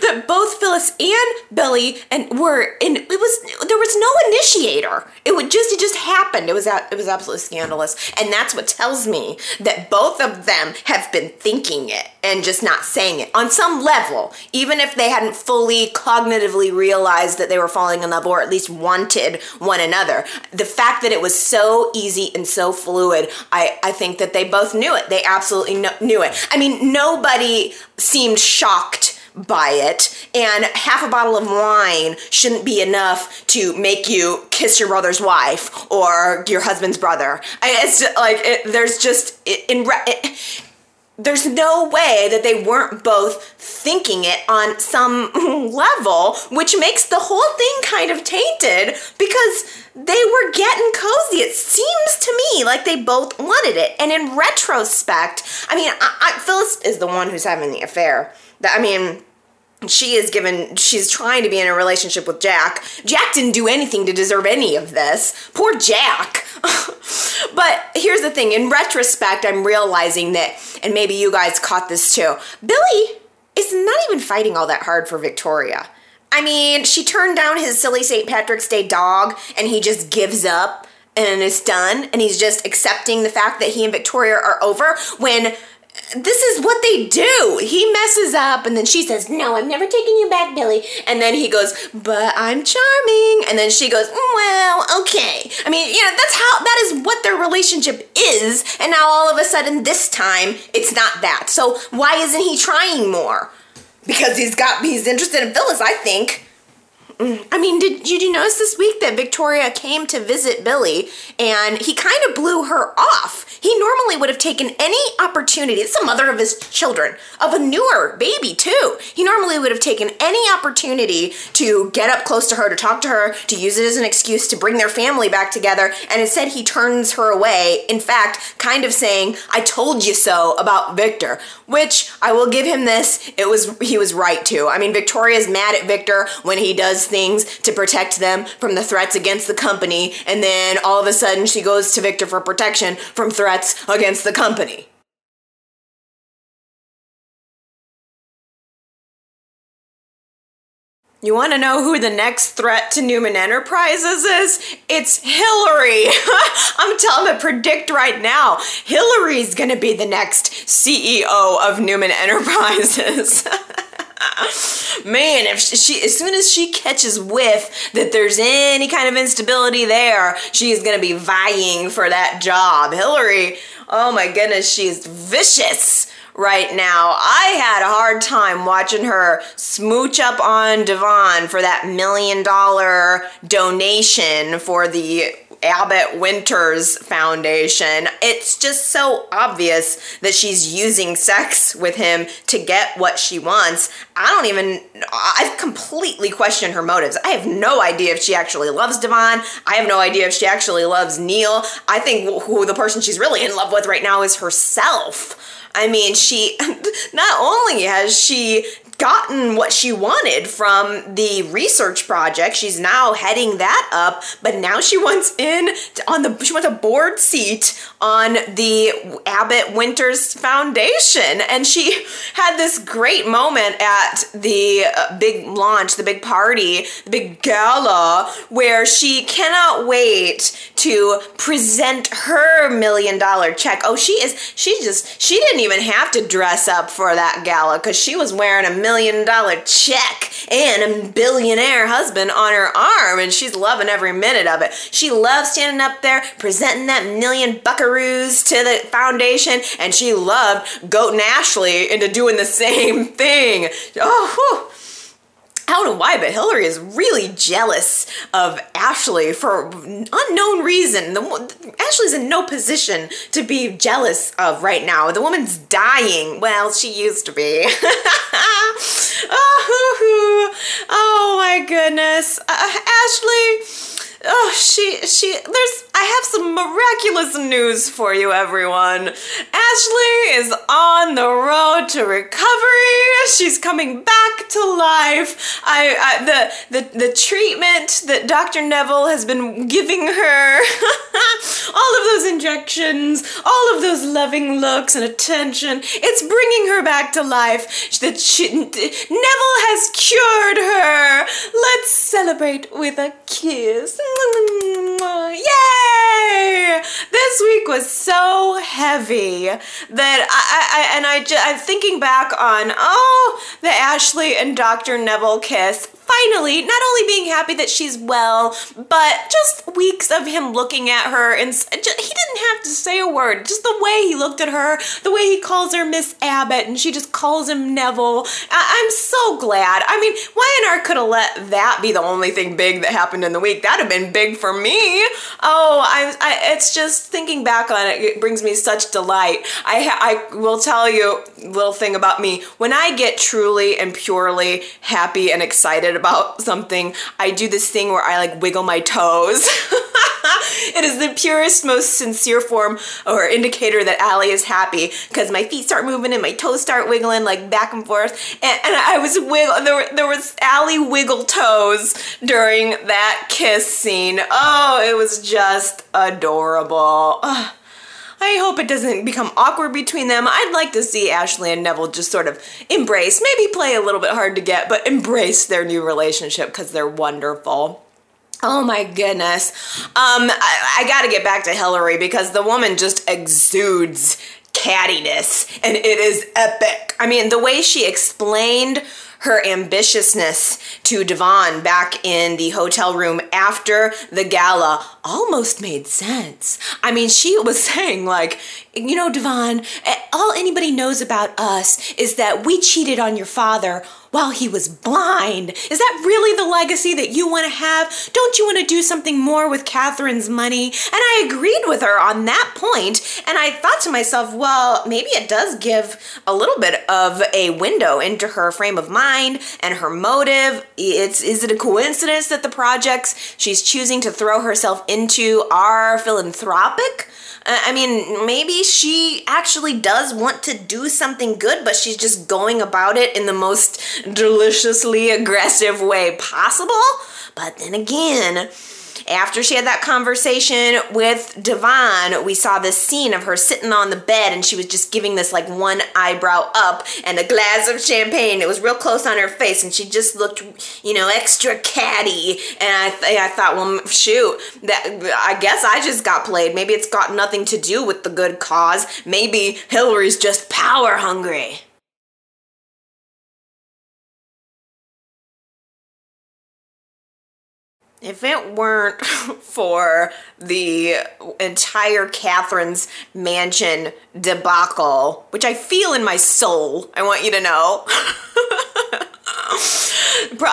A: that both Phyllis and Billy and were and it was there was no initiator. It would just it just happened. It was it was absolutely scandalous. And that's what tells me that both of them have been thinking it and just not saying it on some level, even if they hadn't fully cognitively realized that they were falling in love or at least wanted one another. The fact that it was so easy and so fluid, I, I think that they both knew it. They absolutely knew it. I mean, nobody seemed shocked by it and half a bottle of wine shouldn't be enough to make you kiss your brother's wife or your husband's brother it's like it, there's just in there's no way that they weren't both thinking it on some level, which makes the whole thing kind of tainted because they were getting cozy. It seems to me like they both wanted it. And in retrospect, I mean, I, I, Phyllis is the one who's having the affair. I mean, she is given she's trying to be in a relationship with Jack. Jack didn't do anything to deserve any of this. Poor Jack. but here's the thing, in retrospect, I'm realizing that and maybe you guys caught this too. Billy is not even fighting all that hard for Victoria. I mean, she turned down his silly St. Patrick's Day dog and he just gives up and it's done and he's just accepting the fact that he and Victoria are over when this is what they do. He messes up and then she says, No, I'm never taking you back, Billy. And then he goes, But I'm charming. And then she goes, mm, Well, okay. I mean, you know, that's how, that is what their relationship is. And now all of a sudden, this time, it's not that. So why isn't he trying more? Because he's got, he's interested in Phyllis, I think. I mean, did, did you notice this week that Victoria came to visit Billy and he kind of blew her off? He normally would have taken any opportunity, it's the mother of his children, of a newer baby too. He normally would have taken any opportunity to get up close to her, to talk to her, to use it as an excuse to bring their family back together, and instead he turns her away, in fact, kind of saying, I told you so about Victor, which I will give him this, it was he was right to. I mean, Victoria's mad at Victor when he does things to protect them from the threats against the company, and then all of a sudden she goes to Victor for protection from threats against the company. You want to know who the next threat to Newman Enterprises is? It's Hilary. I'm telling you, predict right now. Hilary's going to be the next CEO of Newman Enterprises. Man, if she, as soon as she catches whiff that there's any kind of instability there, she is going to be vying for that job. Hilary, oh my goodness, she's vicious right now. I had a hard time watching her smooch up on Devon for that million dollar donation for the Abbott Winters Foundation. It's just so obvious that she's using sex with him to get what she wants. I don't even, I've completely questioned her motives. I have no idea if she actually loves Devon. I have no idea if she actually loves Neil. I think who the person she's really in love with right now is herself. I mean, she not only has she gotten what she wanted from the research project. She's now heading that up, but now she wants in on the she wants a board seat on the Abbott Winters Foundation, and she had this great moment at the uh, big launch, the big party, the big gala, where she cannot wait to present her million dollar check. Oh, she is she just she didn't even have to dress up for that gala because she was wearing a million dollar check and a billionaire husband on her arm, and she's loving every minute of it. She loves standing up there presenting that million buckaroos to the foundation, and she loved goating Ashley into doing the same thing. Oh, whew. Don't know why, but Hilary is really jealous of Ashley for unknown reason. The, Ashley's in no position to be jealous of right now. The woman's dying. Well, she used to be. oh, oh, my goodness. Uh, Ashley Oh, she she there's I have some miraculous news for you everyone. Ashley is on the road to recovery. She's coming back to life. I, I the the the treatment that Dr. Neville has been giving her. all of those injections, all of those loving looks and attention, it's bringing her back to life. That she, Neville has cured her. Let's celebrate with a kiss. Yay! This week was so heavy that I, I and I just, I'm thinking back on oh the Ashley and Dr. Neville kiss finally not only being happy that she's well, but just weeks of him looking at her and he didn't have to say a word. Just the way he looked at her, the way he calls her Miss Abbott, and she just calls him Neville. I- am so glad. I mean, Y&R could have let that be the only thing big that happened in the week. That'd have been big for me. Oh, I, I it's just thinking back on it, it brings me such delight. I I will tell you a little thing about me. When I get truly and purely happy and excited about something, I do this thing where I like wiggle my toes. it is the purest, most sincere form or indicator that Allie is happy because my feet start moving and my toes start wiggling like back and forth. And, and I was wiggle. There, there was Allie wiggle toes during that kiss scene. Oh, it was just adorable. Ugh. I hope it doesn't become awkward between them. I'd like to see Ashley and Neville just sort of embrace, maybe play a little bit hard to get, but embrace their new relationship because they're wonderful. Oh my goodness. Um, I, I gotta get back to Hilary because the woman just exudes cattiness and it is epic. I mean, the way she explained her ambitiousness to Devon back in the hotel room after the gala almost made sense. I mean, she was saying, like, you know, Devon, eh, all anybody knows about us is that we cheated on your father while he was blind. Is that really the legacy that you want to have? Don't you want to do something more with Katherine's money? And I agreed with her on that point, and I thought to myself, well, maybe it does give a little bit of a window into her frame of mind and her motive. It's is it a coincidence that the projects she's choosing to throw herself into are philanthropic? I mean, maybe she actually does want to do something good, but she's just going about it in the most deliciously aggressive way possible. But then again, after she had that conversation with Devon, we saw this scene of her sitting on the bed and she was just giving this like one eyebrow up and a glass of champagne. It was real close on her face and she just looked, you know, extra catty. And I, th- I thought, well, shoot, that I guess I just got played. Maybe it's got nothing to do with the good cause. Maybe Hilary's just power hungry. If it weren't for the entire Katherine's mansion debacle, which I feel in my soul, I want you to know.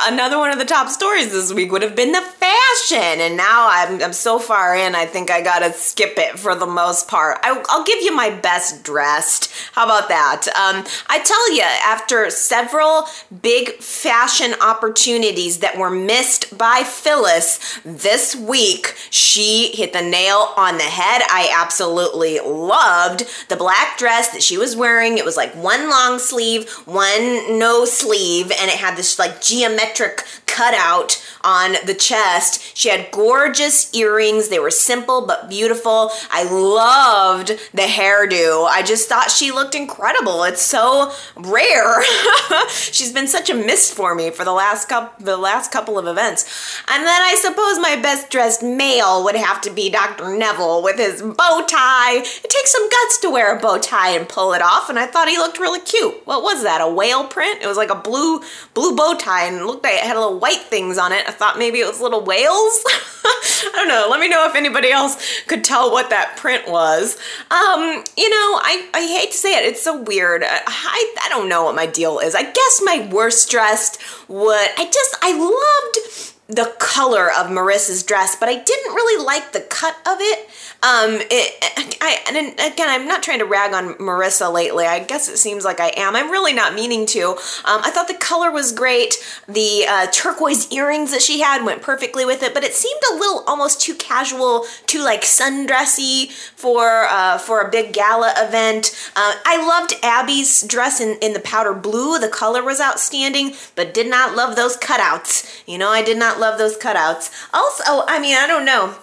A: Another one of the top stories this week would have been the fashion, and now I'm, I'm so far in, I think I gotta skip it for the most part. I, will give you my best dressed. How about that? Um, I tell you, after several big fashion opportunities that were missed by Phyllis this week, she hit the nail on the head. I absolutely loved the black dress that she was wearing. It was like one long sleeve, one no sleeve, and it had this like geometric cutout on the chest. She had gorgeous earrings. They were simple but beautiful. I loved the hairdo. I just thought she looked incredible. It's so rare. She's been such a mist for me for the last couple the last couple of events. And then I suppose my best dressed male would have to be Dr. Neville with his bow tie. It takes some guts to wear a bow tie and pull it off, and I thought he looked really cute. What was that? A whale print? It was like a blue blue bow tie and looked like it had little white things on it. I thought maybe it was little whales. I don't know. Let me know if anybody else could tell what that print was. Um, you know, I, I hate to say it, it's so weird. I, I don't know what my deal is. I guess my worst dressed would, I just, I loved the color of Marissa's dress, but I didn't really like the cut of it. Um, it, I, and again, I'm not trying to rag on Marissa lately. I guess it seems like I am. I'm really not meaning to. Um, I thought the color was great. The uh, turquoise earrings that she had went perfectly with it, but it seemed a little almost too casual, too like sundressy for uh, for a big gala event. Uh, I loved Abby's dress in, in the powder blue. The color was outstanding, but did not love those cutouts. You know, I did not love those cutouts. Also, I mean, I don't know.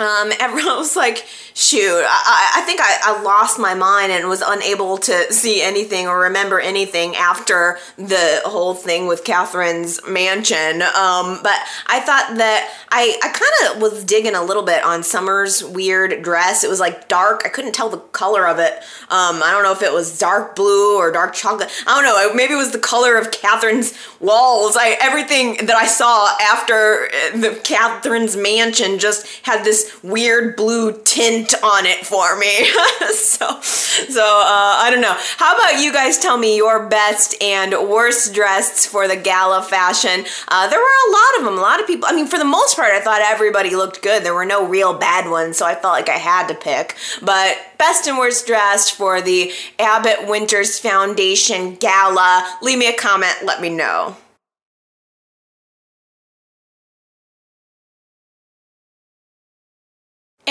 A: Um, everyone was like, shoot, I, I think I, I, lost my mind and was unable to see anything or remember anything after the whole thing with Katherine's mansion. Um, but I thought that I, I kind of was digging a little bit on Summer's weird dress. It was like dark. I couldn't tell the color of it. Um, I don't know if it was dark blue or dark chocolate. I don't know. Maybe it was the color of Katherine's walls. I everything that I saw after uh, the Katherine's mansion just had this weird blue tint on it for me. so, so uh, I don't know. How about you guys tell me your best and worst dressed for the gala fashion? Uh, there were a lot of them. A lot of people. I mean, for the most part, I thought everybody looked good. There were no real bad ones, so I felt like I had to pick. But best and worst dressed for the Abbott Winters Foundation Gala. Leave me a comment. Let me know.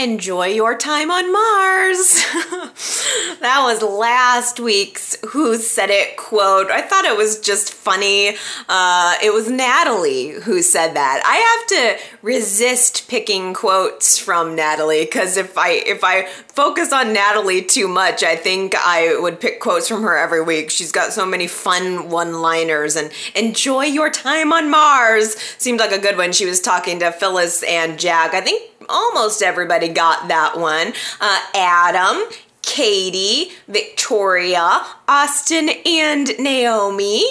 A: Enjoy your time on Mars. that was last week's Who Said It quote. I thought it was just funny. Uh, it was Natalie who said that. I have to resist picking quotes from Natalie because if I if I focus on Natalie too much, I think I would pick quotes from her every week. She's got so many fun one-liners and enjoy your time on Mars seemed like a good one. She was talking to Phyllis and Jack. I think almost everybody got that one. Uh, Adam, Katie, Victoria, Austin and Naomi,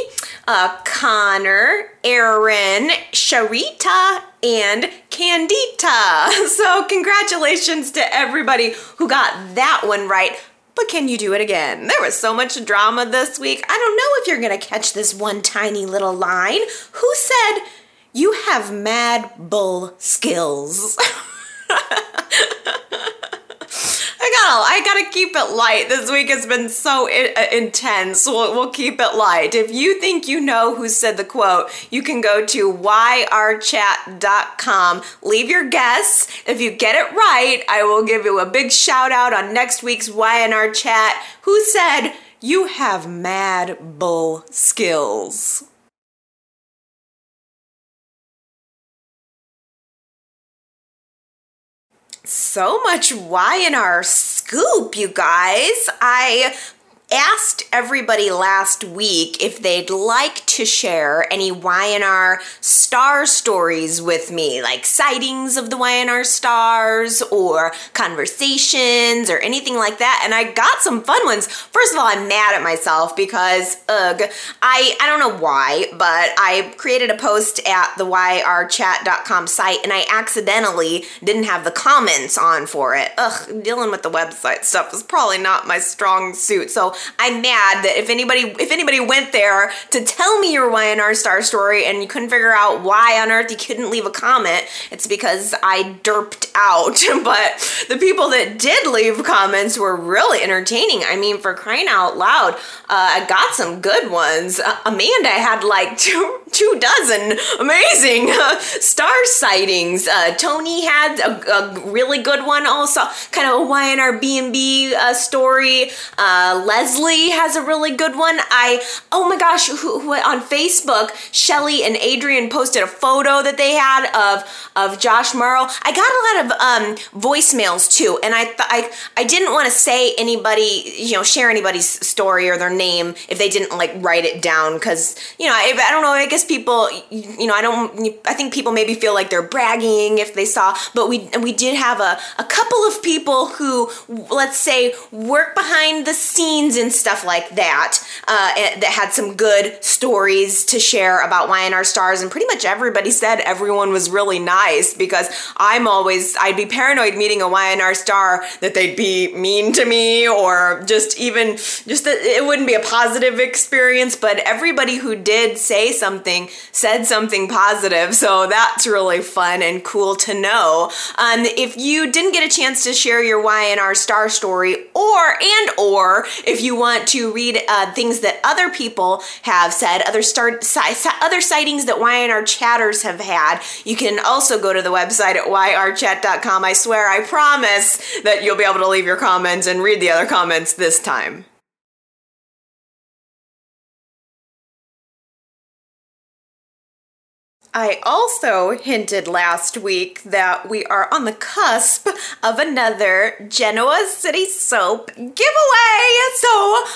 A: uh, Connor, Aaron, Sharita, and Candita. So, congratulations to everybody who got that one right. But can you do it again? There was so much drama this week. I don't know if you're going to catch this one tiny little line. Who said you have mad bull skills? I gotta, keep it light. This week has been so uh, intense. We'll, we'll keep it light. If you think you know who said the quote, you can go to yrchat.com. Leave your guess. If you get it right, I will give you a big shout out on next week's Y&R chat. Who said you have mad bull skills? So much Y&R scoop, you guys. I asked everybody last week if they'd like to share any Y&R star stories with me, like sightings of the Y&R stars or conversations or anything like that. And I got some fun ones. First of all, I'm mad at myself because, ugh, I, I don't know why, but I created a post at the yrchat.com site and I accidentally didn't have the comments on for it. Ugh, dealing with the website stuff is probably not my strong suit. So I'm mad that if anybody if anybody went there to tell me your Y&R star story and you couldn't figure out why on earth you couldn't leave a comment, it's because I derped out. but the people that did leave comments were really entertaining. I mean, for crying out loud, uh, I got some good ones. Uh, Amanda had like two two dozen amazing uh, star sightings. Uh, Tony had a, a, really good one also, kind of a Y&R B&B uh, story. Uh, Leslie has a really good one. I, oh my gosh, who, who on Facebook, Shelly and Adrian posted a photo that they had of, of Josh Morrow. I got a lot of um, voicemails too, and I, th- I, I didn't want to say anybody, you know, share anybody's story or their name if they didn't like write it down because, you know, I, I don't know, I guess people, you know, I don't, I think people maybe feel like they're bragging if they saw, but we we did have a, a couple of people who, let's say, work behind the scenes and stuff like that, uh, that had some good stories to share about Y&R stars, and pretty much everybody said everyone was really nice because I'm always, I'd be paranoid meeting a Y&R star that they'd be mean to me or just even, just that it wouldn't be a positive experience, but everybody who did say something said something positive. So that's really fun and cool to know. Um, if you didn't get a chance to share your Y&R star story, or and or if you want to read uh, things that other people have said, other start other sightings that Y&R chatters have had, you can also go to the website at yrchat.com. I swear, I promise that you'll be able to leave your comments and read the other comments this time. I also hinted last week that we are on the cusp of another Genoa City Soap giveaway. So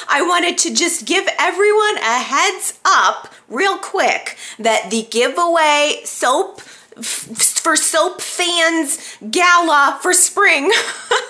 A: I wanted to just give everyone a heads up real quick that the giveaway soap for soap fans gala for spring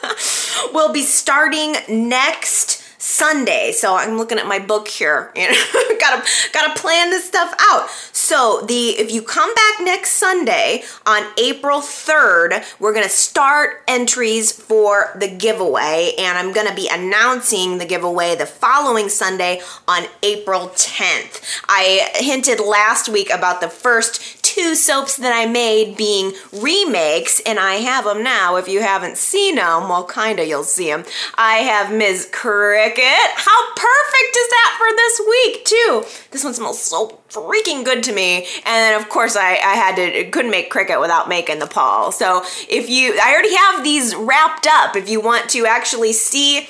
A: will be starting next Sunday. So I'm looking at my book here. You know, gotta gotta plan this stuff out. So the if you come back next Sunday on April 3rd, we're gonna start entries for the giveaway, and I'm gonna be announcing the giveaway the following Sunday on April 10th. I hinted last week about the first two soaps that I made being remakes, and I have them now. If you haven't seen them, well, kinda, you'll see them. I have Ms. Cricket. How perfect is that for this week, too? This one smells so freaking good to me. And then, of course, I, I had to, couldn't make Cricket without making the Paul. So if you, I already have these wrapped up. If you want to actually see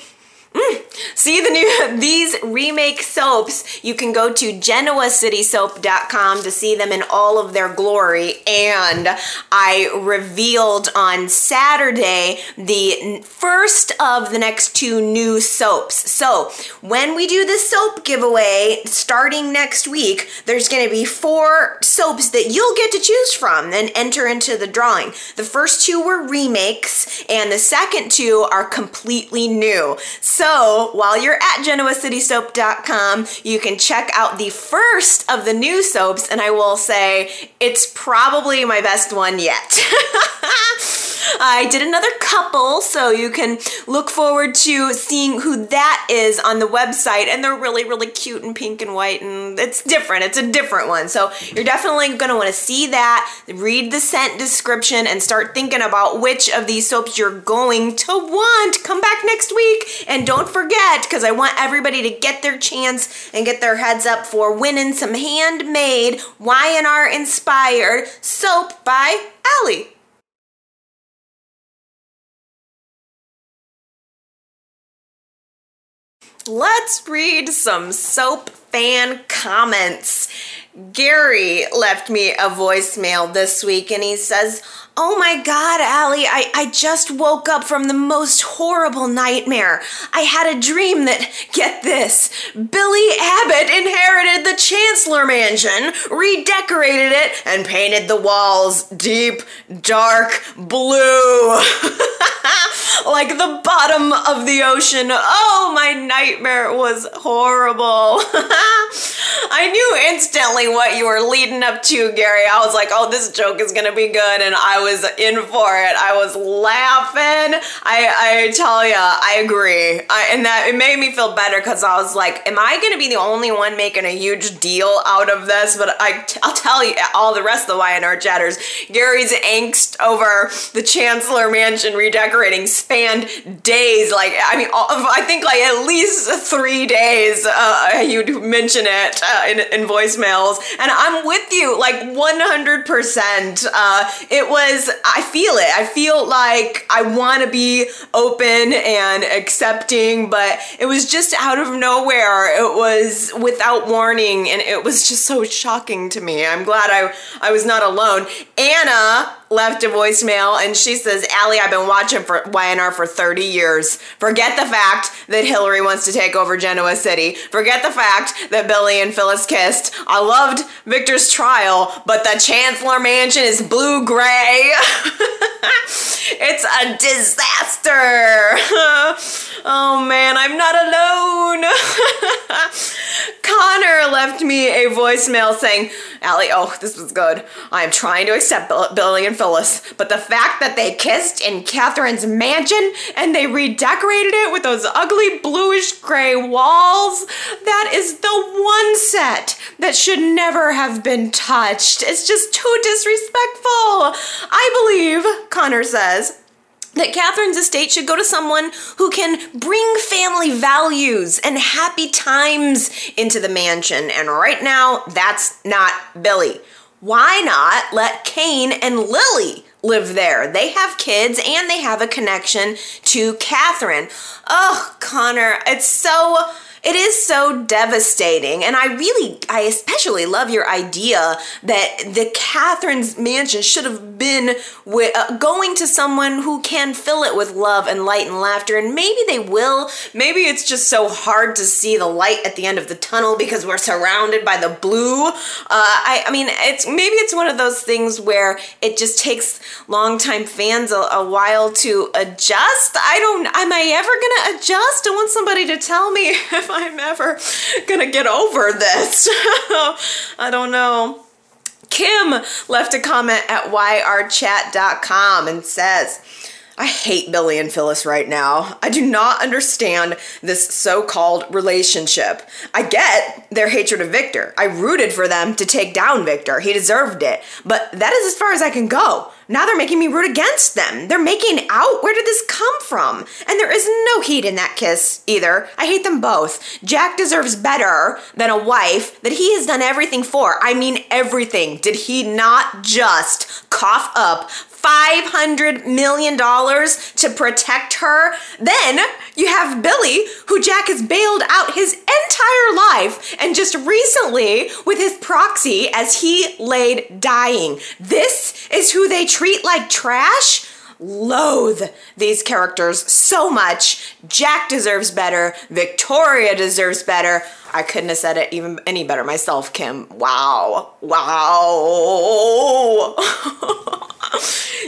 A: Mm. See the new these remake soaps. You can go to genoacitysoap.com to see them in all of their glory. And I revealed on Saturday the first of the next two new soaps. So when we do the soap giveaway starting next week, there's going to be four soaps that you'll get to choose from and enter into the drawing. The first two were remakes, and the second two are completely new. So so while you're at genoacitysoap.com, you can check out the first of the new soaps, and I will say it's probably my best one yet. I did another couple, so you can look forward to seeing who that is on the website. And they're really, really cute and pink and white, and it's different. It's a different one. So you're definitely going to want to see that, read the scent description, and start thinking about which of these soaps you're going to want. Come back next week, and don't forget, because I want everybody to get their chance and get their heads up for winning some handmade Y&R inspired soap by Allie. Let's read some soap fan comments. Gary left me a voicemail this week and he says, Oh my God, Allie, I, I just woke up from the most horrible nightmare. I had a dream that, get this, Billy Abbott inherited the Chancellor Mansion, redecorated it, and painted the walls deep, dark blue. like the bottom of the ocean. Oh, my nightmare was horrible. I knew instantly what you were leading up to, Gary. I was like, oh, this joke is gonna be good, and I was in for it. I was laughing. I I tell ya, I agree. I, and that it made me feel better because I was like, am I gonna be the only one making a huge deal out of this? But I I'll tell you, all the rest of the Y&R chatters, Gary's angst over the Chancellor Mansion redecorating spanned days. Like I mean, I think like at least three days. Uh, you'd mention it uh, in, in voicemails, and I'm with you like 100%. Uh, it was, I feel it. I feel like I want to be open and accepting, but it was just out of nowhere. It was without warning, and it was just so shocking to me. I'm glad I, I was not alone. Anna left a voicemail and she says, Allie, I've been watching for Y&R for 30 years. Forget the fact that Hilary wants to take over Genoa City. Forget the fact that Billy and Phyllis kissed. I loved Victor's trial, but the Chancellor Mansion is blue gray. it's a disaster. oh man, I'm not alone. Connor left me a voicemail saying, Allie, oh, this was good. I am trying to accept Billy and Phyllis, but the fact that they kissed in Katherine's mansion and they redecorated it with those ugly bluish gray walls, that is the one set that should never have been touched. It's just too disrespectful. I believe, Connor says, that Katherine's estate should go to someone who can bring family values and happy times into the mansion. And right now, that's not Billy. Why not let Kane and Lily live there? They have kids and they have a connection to Katherine. Oh, Connor, it's so It is so devastating. And I really, I especially love your idea that the Katherine's mansion should have been with, uh, going to someone who can fill it with love and light and laughter. And maybe they will. Maybe it's just so hard to see the light at the end of the tunnel because we're surrounded by the blue. Uh, I, I mean, it's maybe it's one of those things where it just takes longtime fans a, a while to adjust. I don't, am I ever to adjust? I want somebody to tell me if I'm ever to get over this. I don't know. Kim left a comment at yrchat.com and says, I hate Billy and Phyllis right now. I do not understand this so called relationship. I get their hatred of Victor. I rooted for them to take down Victor. He deserved it. But that is as far as I can go. Now they're making me root against them. They're making out. Where did this come from? And there is no heat in that kiss either. I hate them both. Jack deserves better than a wife that he has done everything for. I mean, everything. Did he not just cough up $500 million to protect her. Then you have Billy, who Jack has bailed out his entire life, and just recently with his proxy as he laid dying. This is who they treat like trash? loathe these characters so much. Jack deserves better. Victoria deserves better. I couldn't have said it even any better myself, Kim. Wow. Wow.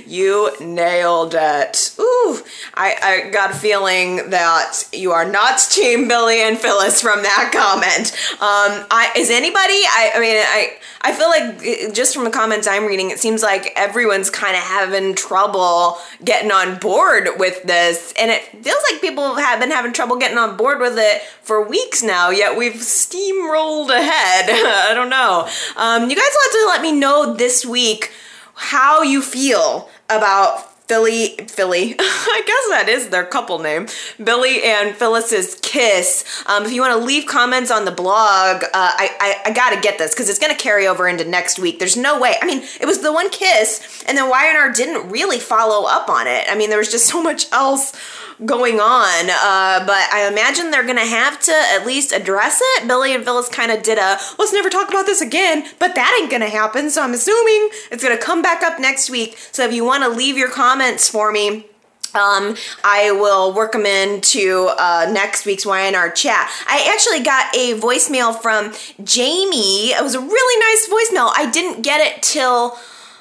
A: you nailed it. Ooh, I, I got a feeling that you are not Team Billy and Phyllis from that comment. Um, I is anybody? I, I mean, I I feel like just from the comments I'm reading, it seems like everyone's kind of having trouble getting on board with this, and it feels like people have been having trouble getting on board with it for weeks now. Yet we've steamrolled ahead. I don't know. Um, you guys will have to let me know this week how you feel about Philly, Philly, I guess that is their couple name, Billy and Phyllis's kiss. Um, if you want to leave comments on the blog, uh, I, I, I gotta get this because it's gonna carry over into next week. There's no way. I mean, it was the one kiss, and then Y&R didn't really follow up on it. I mean, there was just so much else going on. Uh, but I imagine they're gonna have to at least address it. Billy and Phyllis kind of did a let's never talk about this again, but that ain't gonna happen. So I'm assuming it's gonna come back up next week. So if you want to leave your comments for me. Um, I will work them into uh, next week's Y&R chat. I actually got a voicemail from Jamie. It was a really nice voicemail. I didn't get it till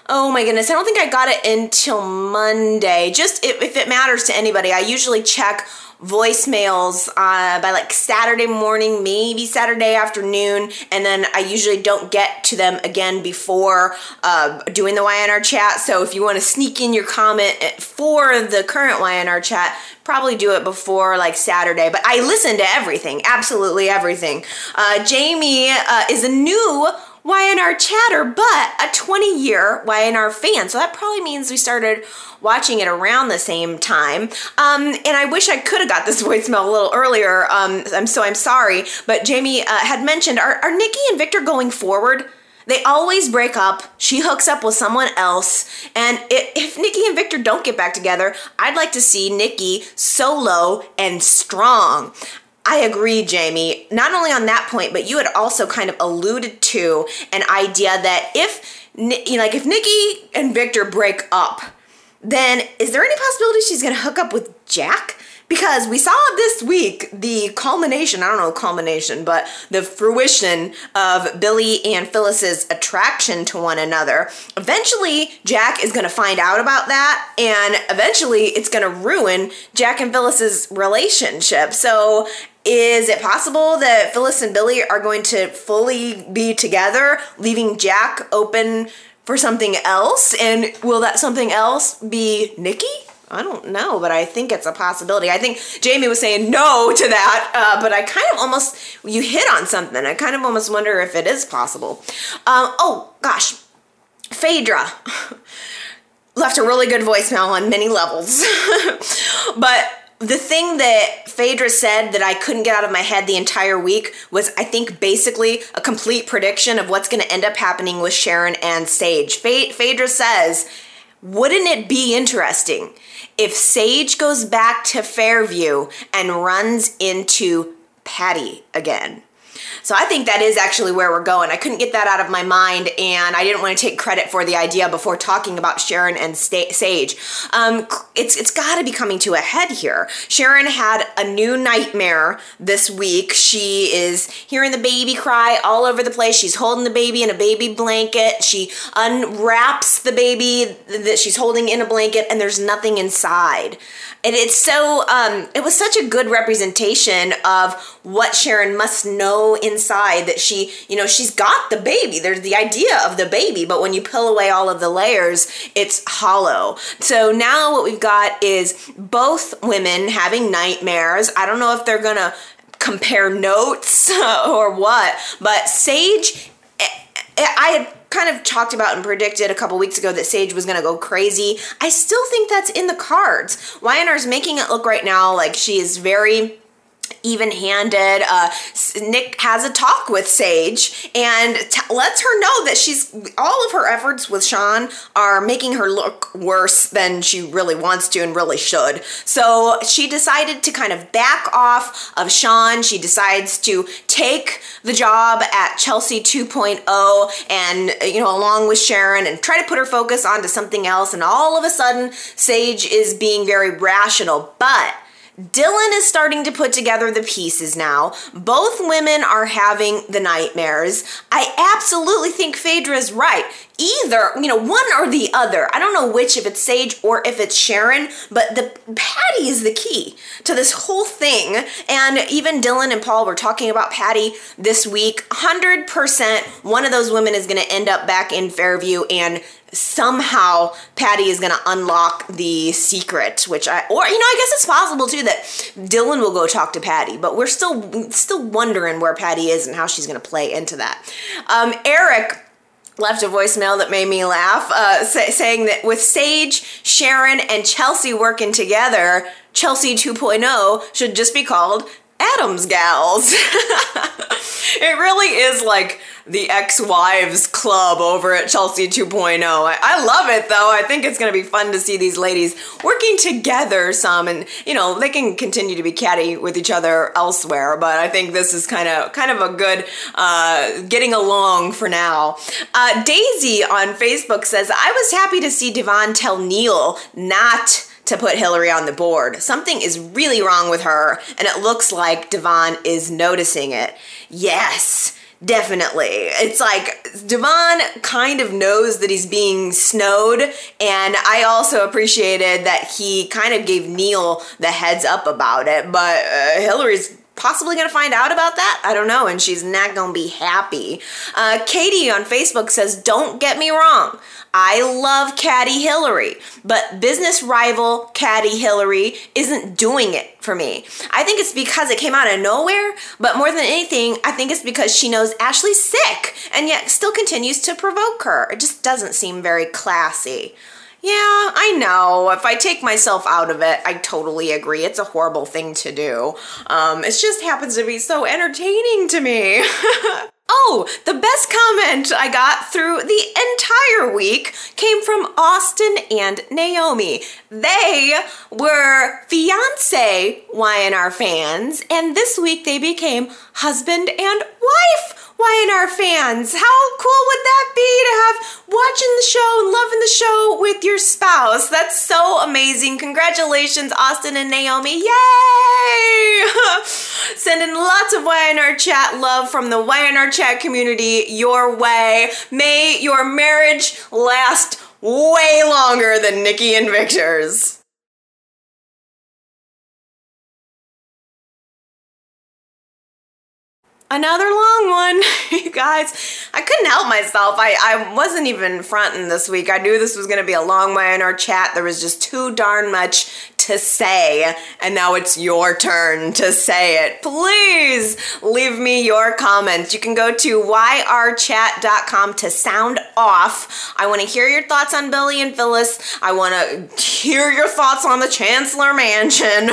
A: Oh my goodness, I don't think I got it until Monday. Just if, if it matters to anybody, I usually check voicemails uh, by like Saturday morning, maybe Saturday afternoon, and then I usually don't get to them again before uh, doing the Y&R chat. So if you want to sneak in your comment for the current Y&R chat, probably do it before like Saturday. But I listen to everything, absolutely everything. Uh, Jamie uh, is a new Y&R chatter, but a 20 year Y&R fan. So that probably means we started watching it around the same time. Um, and I wish I could have got this voicemail a little earlier. Um, I'm so I'm sorry. But Jamie uh, had mentioned are, are Nikki and Victor going forward? They always break up. She hooks up with someone else. And if Nikki and Victor don't get back together, I'd like to see Nikki solo and strong. I agree, Jamie. Not only on that point, but you had also kind of alluded to an idea that if, like if Nikki and Victor break up, then is there any possibility she's going to hook up with Jack? because we saw this week the culmination i don't know culmination but the fruition of billy and phyllis's attraction to one another eventually jack is going to find out about that and eventually it's going to ruin jack and phyllis's relationship so is it possible that Phyllis and Billy are going to fully be together, leaving Jack open for something else? And will that something else be Nikki? I don't know, but I think it's a possibility. I think Jamie was saying no to that, uh, but I kind of almost, you hit on something. I kind of almost wonder if it is possible. Um, oh, gosh. Phaedra left a really good voicemail on many levels. but the thing that Phaedra said that I couldn't get out of my head the entire week was, I think, basically a complete prediction of what's going to end up happening with Sharon and Sage. Phaedra says, wouldn't it be interesting if Sage goes back to Fairview and runs into Patty again. So I think that is actually where we're going. I couldn't get that out of my mind, and I didn't want to take credit for the idea before talking about Sharon and Sage. Um, it's it's got to be coming to a head here. Sharon had a new nightmare this week. She is hearing the baby cry all over the place. She's holding the baby in a baby blanket. She unwraps the baby that she's holding in a blanket, and there's nothing inside. And it's so um, it was such a good representation of what Sharon must know inside that she, you know, she's got the baby. There's the idea of the baby, but when you peel away all of the layers, it's hollow. So now what we've got is both women having nightmares. I don't know if they're to compare notes or what, but Sage eh, eh, I had kind of talked about and predicted a couple weeks ago that Sage was going to go crazy. I still think that's in the cards. Y&R's making it look right now like she is very even handed. Uh, Nick has a talk with Sage and t- lets her know that she's all of her efforts with Sean are making her look worse than she really wants to and really should. So she decided to kind of back off of Sean. She decides to take the job at Chelsea 2.0 and, you know, along with Sharon and try to put her focus onto something else. And all of a sudden, Sage is being very rational. But Dylan is starting to put together the pieces now. Both women are having the nightmares. I absolutely think Phaedra is right. Either, you know, one or the other. I don't know which, if it's Sage or if it's Sharon, but the Patty is the key to this whole thing. And even Dylan and Paul were talking about Patty this week. 100% one of those women is going to end up back in Fairview and somehow Patty is going to unlock the secret, which I, or you know, I guess it's possible too that Dylan will go talk to Patty, but we're still still wondering where Patty is and how she's going to play into that. Um, Eric left a voicemail that made me laugh, uh, say, saying that with Sage, Sharon, and Chelsea working together, Chelsea 2.0 should just be called Adams Gals. it really is like the ex-wives club over at Chelsea 2.0. I, I love it though. I think it's going to be fun to see these ladies working together some and you know, they can continue to be catty with each other elsewhere, but I think this is kind of kind of a good uh, getting along for now. Uh, Daisy on Facebook says, "I was happy to see Devon tell Neil not to put Hilary on the board. Something is really wrong with her, and it looks like Devon is noticing it. Yes, definitely. It's like Devon kind of knows that he's being snowed, and I also appreciated that he kind of gave Neil the heads up about it, but uh, Hilary's possibly going to find out about that. I don't know, and she's not going to be happy. Uh, Katie on Facebook says, Don't get me wrong. I love Caddy Hilary, but business rival Caddy Hilary isn't doing it for me. I think it's because it came out of nowhere, but more than anything, I think it's because she knows Ashley's sick and yet still continues to provoke her. It just doesn't seem very classy. Yeah, I know. If I take myself out of it, I totally agree. It's a horrible thing to do. Um, it just happens to be so entertaining to me. Oh, the best comment I got through the entire week came from Austin and Naomi. They were fiance Y&R fans, and this week they became husband and wife Y&R fans. How cool would that be to have watching the show and loving the show with your spouse? That's so amazing. Congratulations, Austin and Naomi. Yay! Sending lots of Y&R chat love from the Y&R chat community your way. May your marriage last way longer than Nikki and Victor's. Another long one you guys. I couldn't help myself. I, I wasn't even fronting this week. I knew this was going to be a long in our chat there was just too darn much to say, and now it's your turn to say it. Please leave me your comments. You can go to yrchat.com to sound off. I want to hear your thoughts on Billy and Phyllis. I want to hear your thoughts on the Chancellor Mansion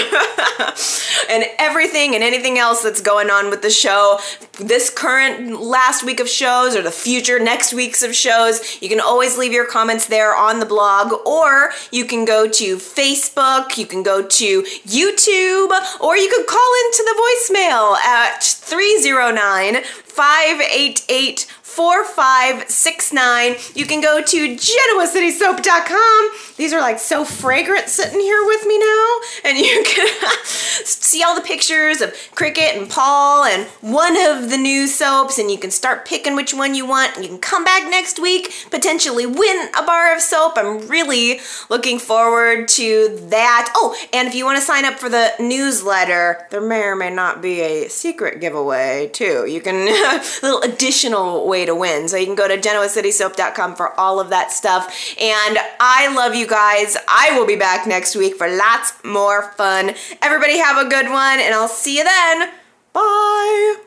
A: and everything and anything else that's going on with the show. This current last week of shows or the future next weeks of shows, you can always leave your comments there on the blog or you can go to Facebook You can go to YouTube or you could call into the voicemail at 309 588 4569. You can go to GenoaCitySoap.com. These are like so fragrant sitting here with me now. And you can see all the pictures of Cricket and Paul and one of the new soaps. And you can start picking which one you want. And you can come back next week, potentially win a bar of soap. I'm really looking forward to that. Oh, and if you want to sign up for the newsletter, there may or may not be a secret giveaway too. You can, a little additional way to win. So you can go to genoacitysoap.com for all of that stuff. And I love you guys. I will be back next week for lots more fun. Everybody have a good one, and I'll see you then. Bye.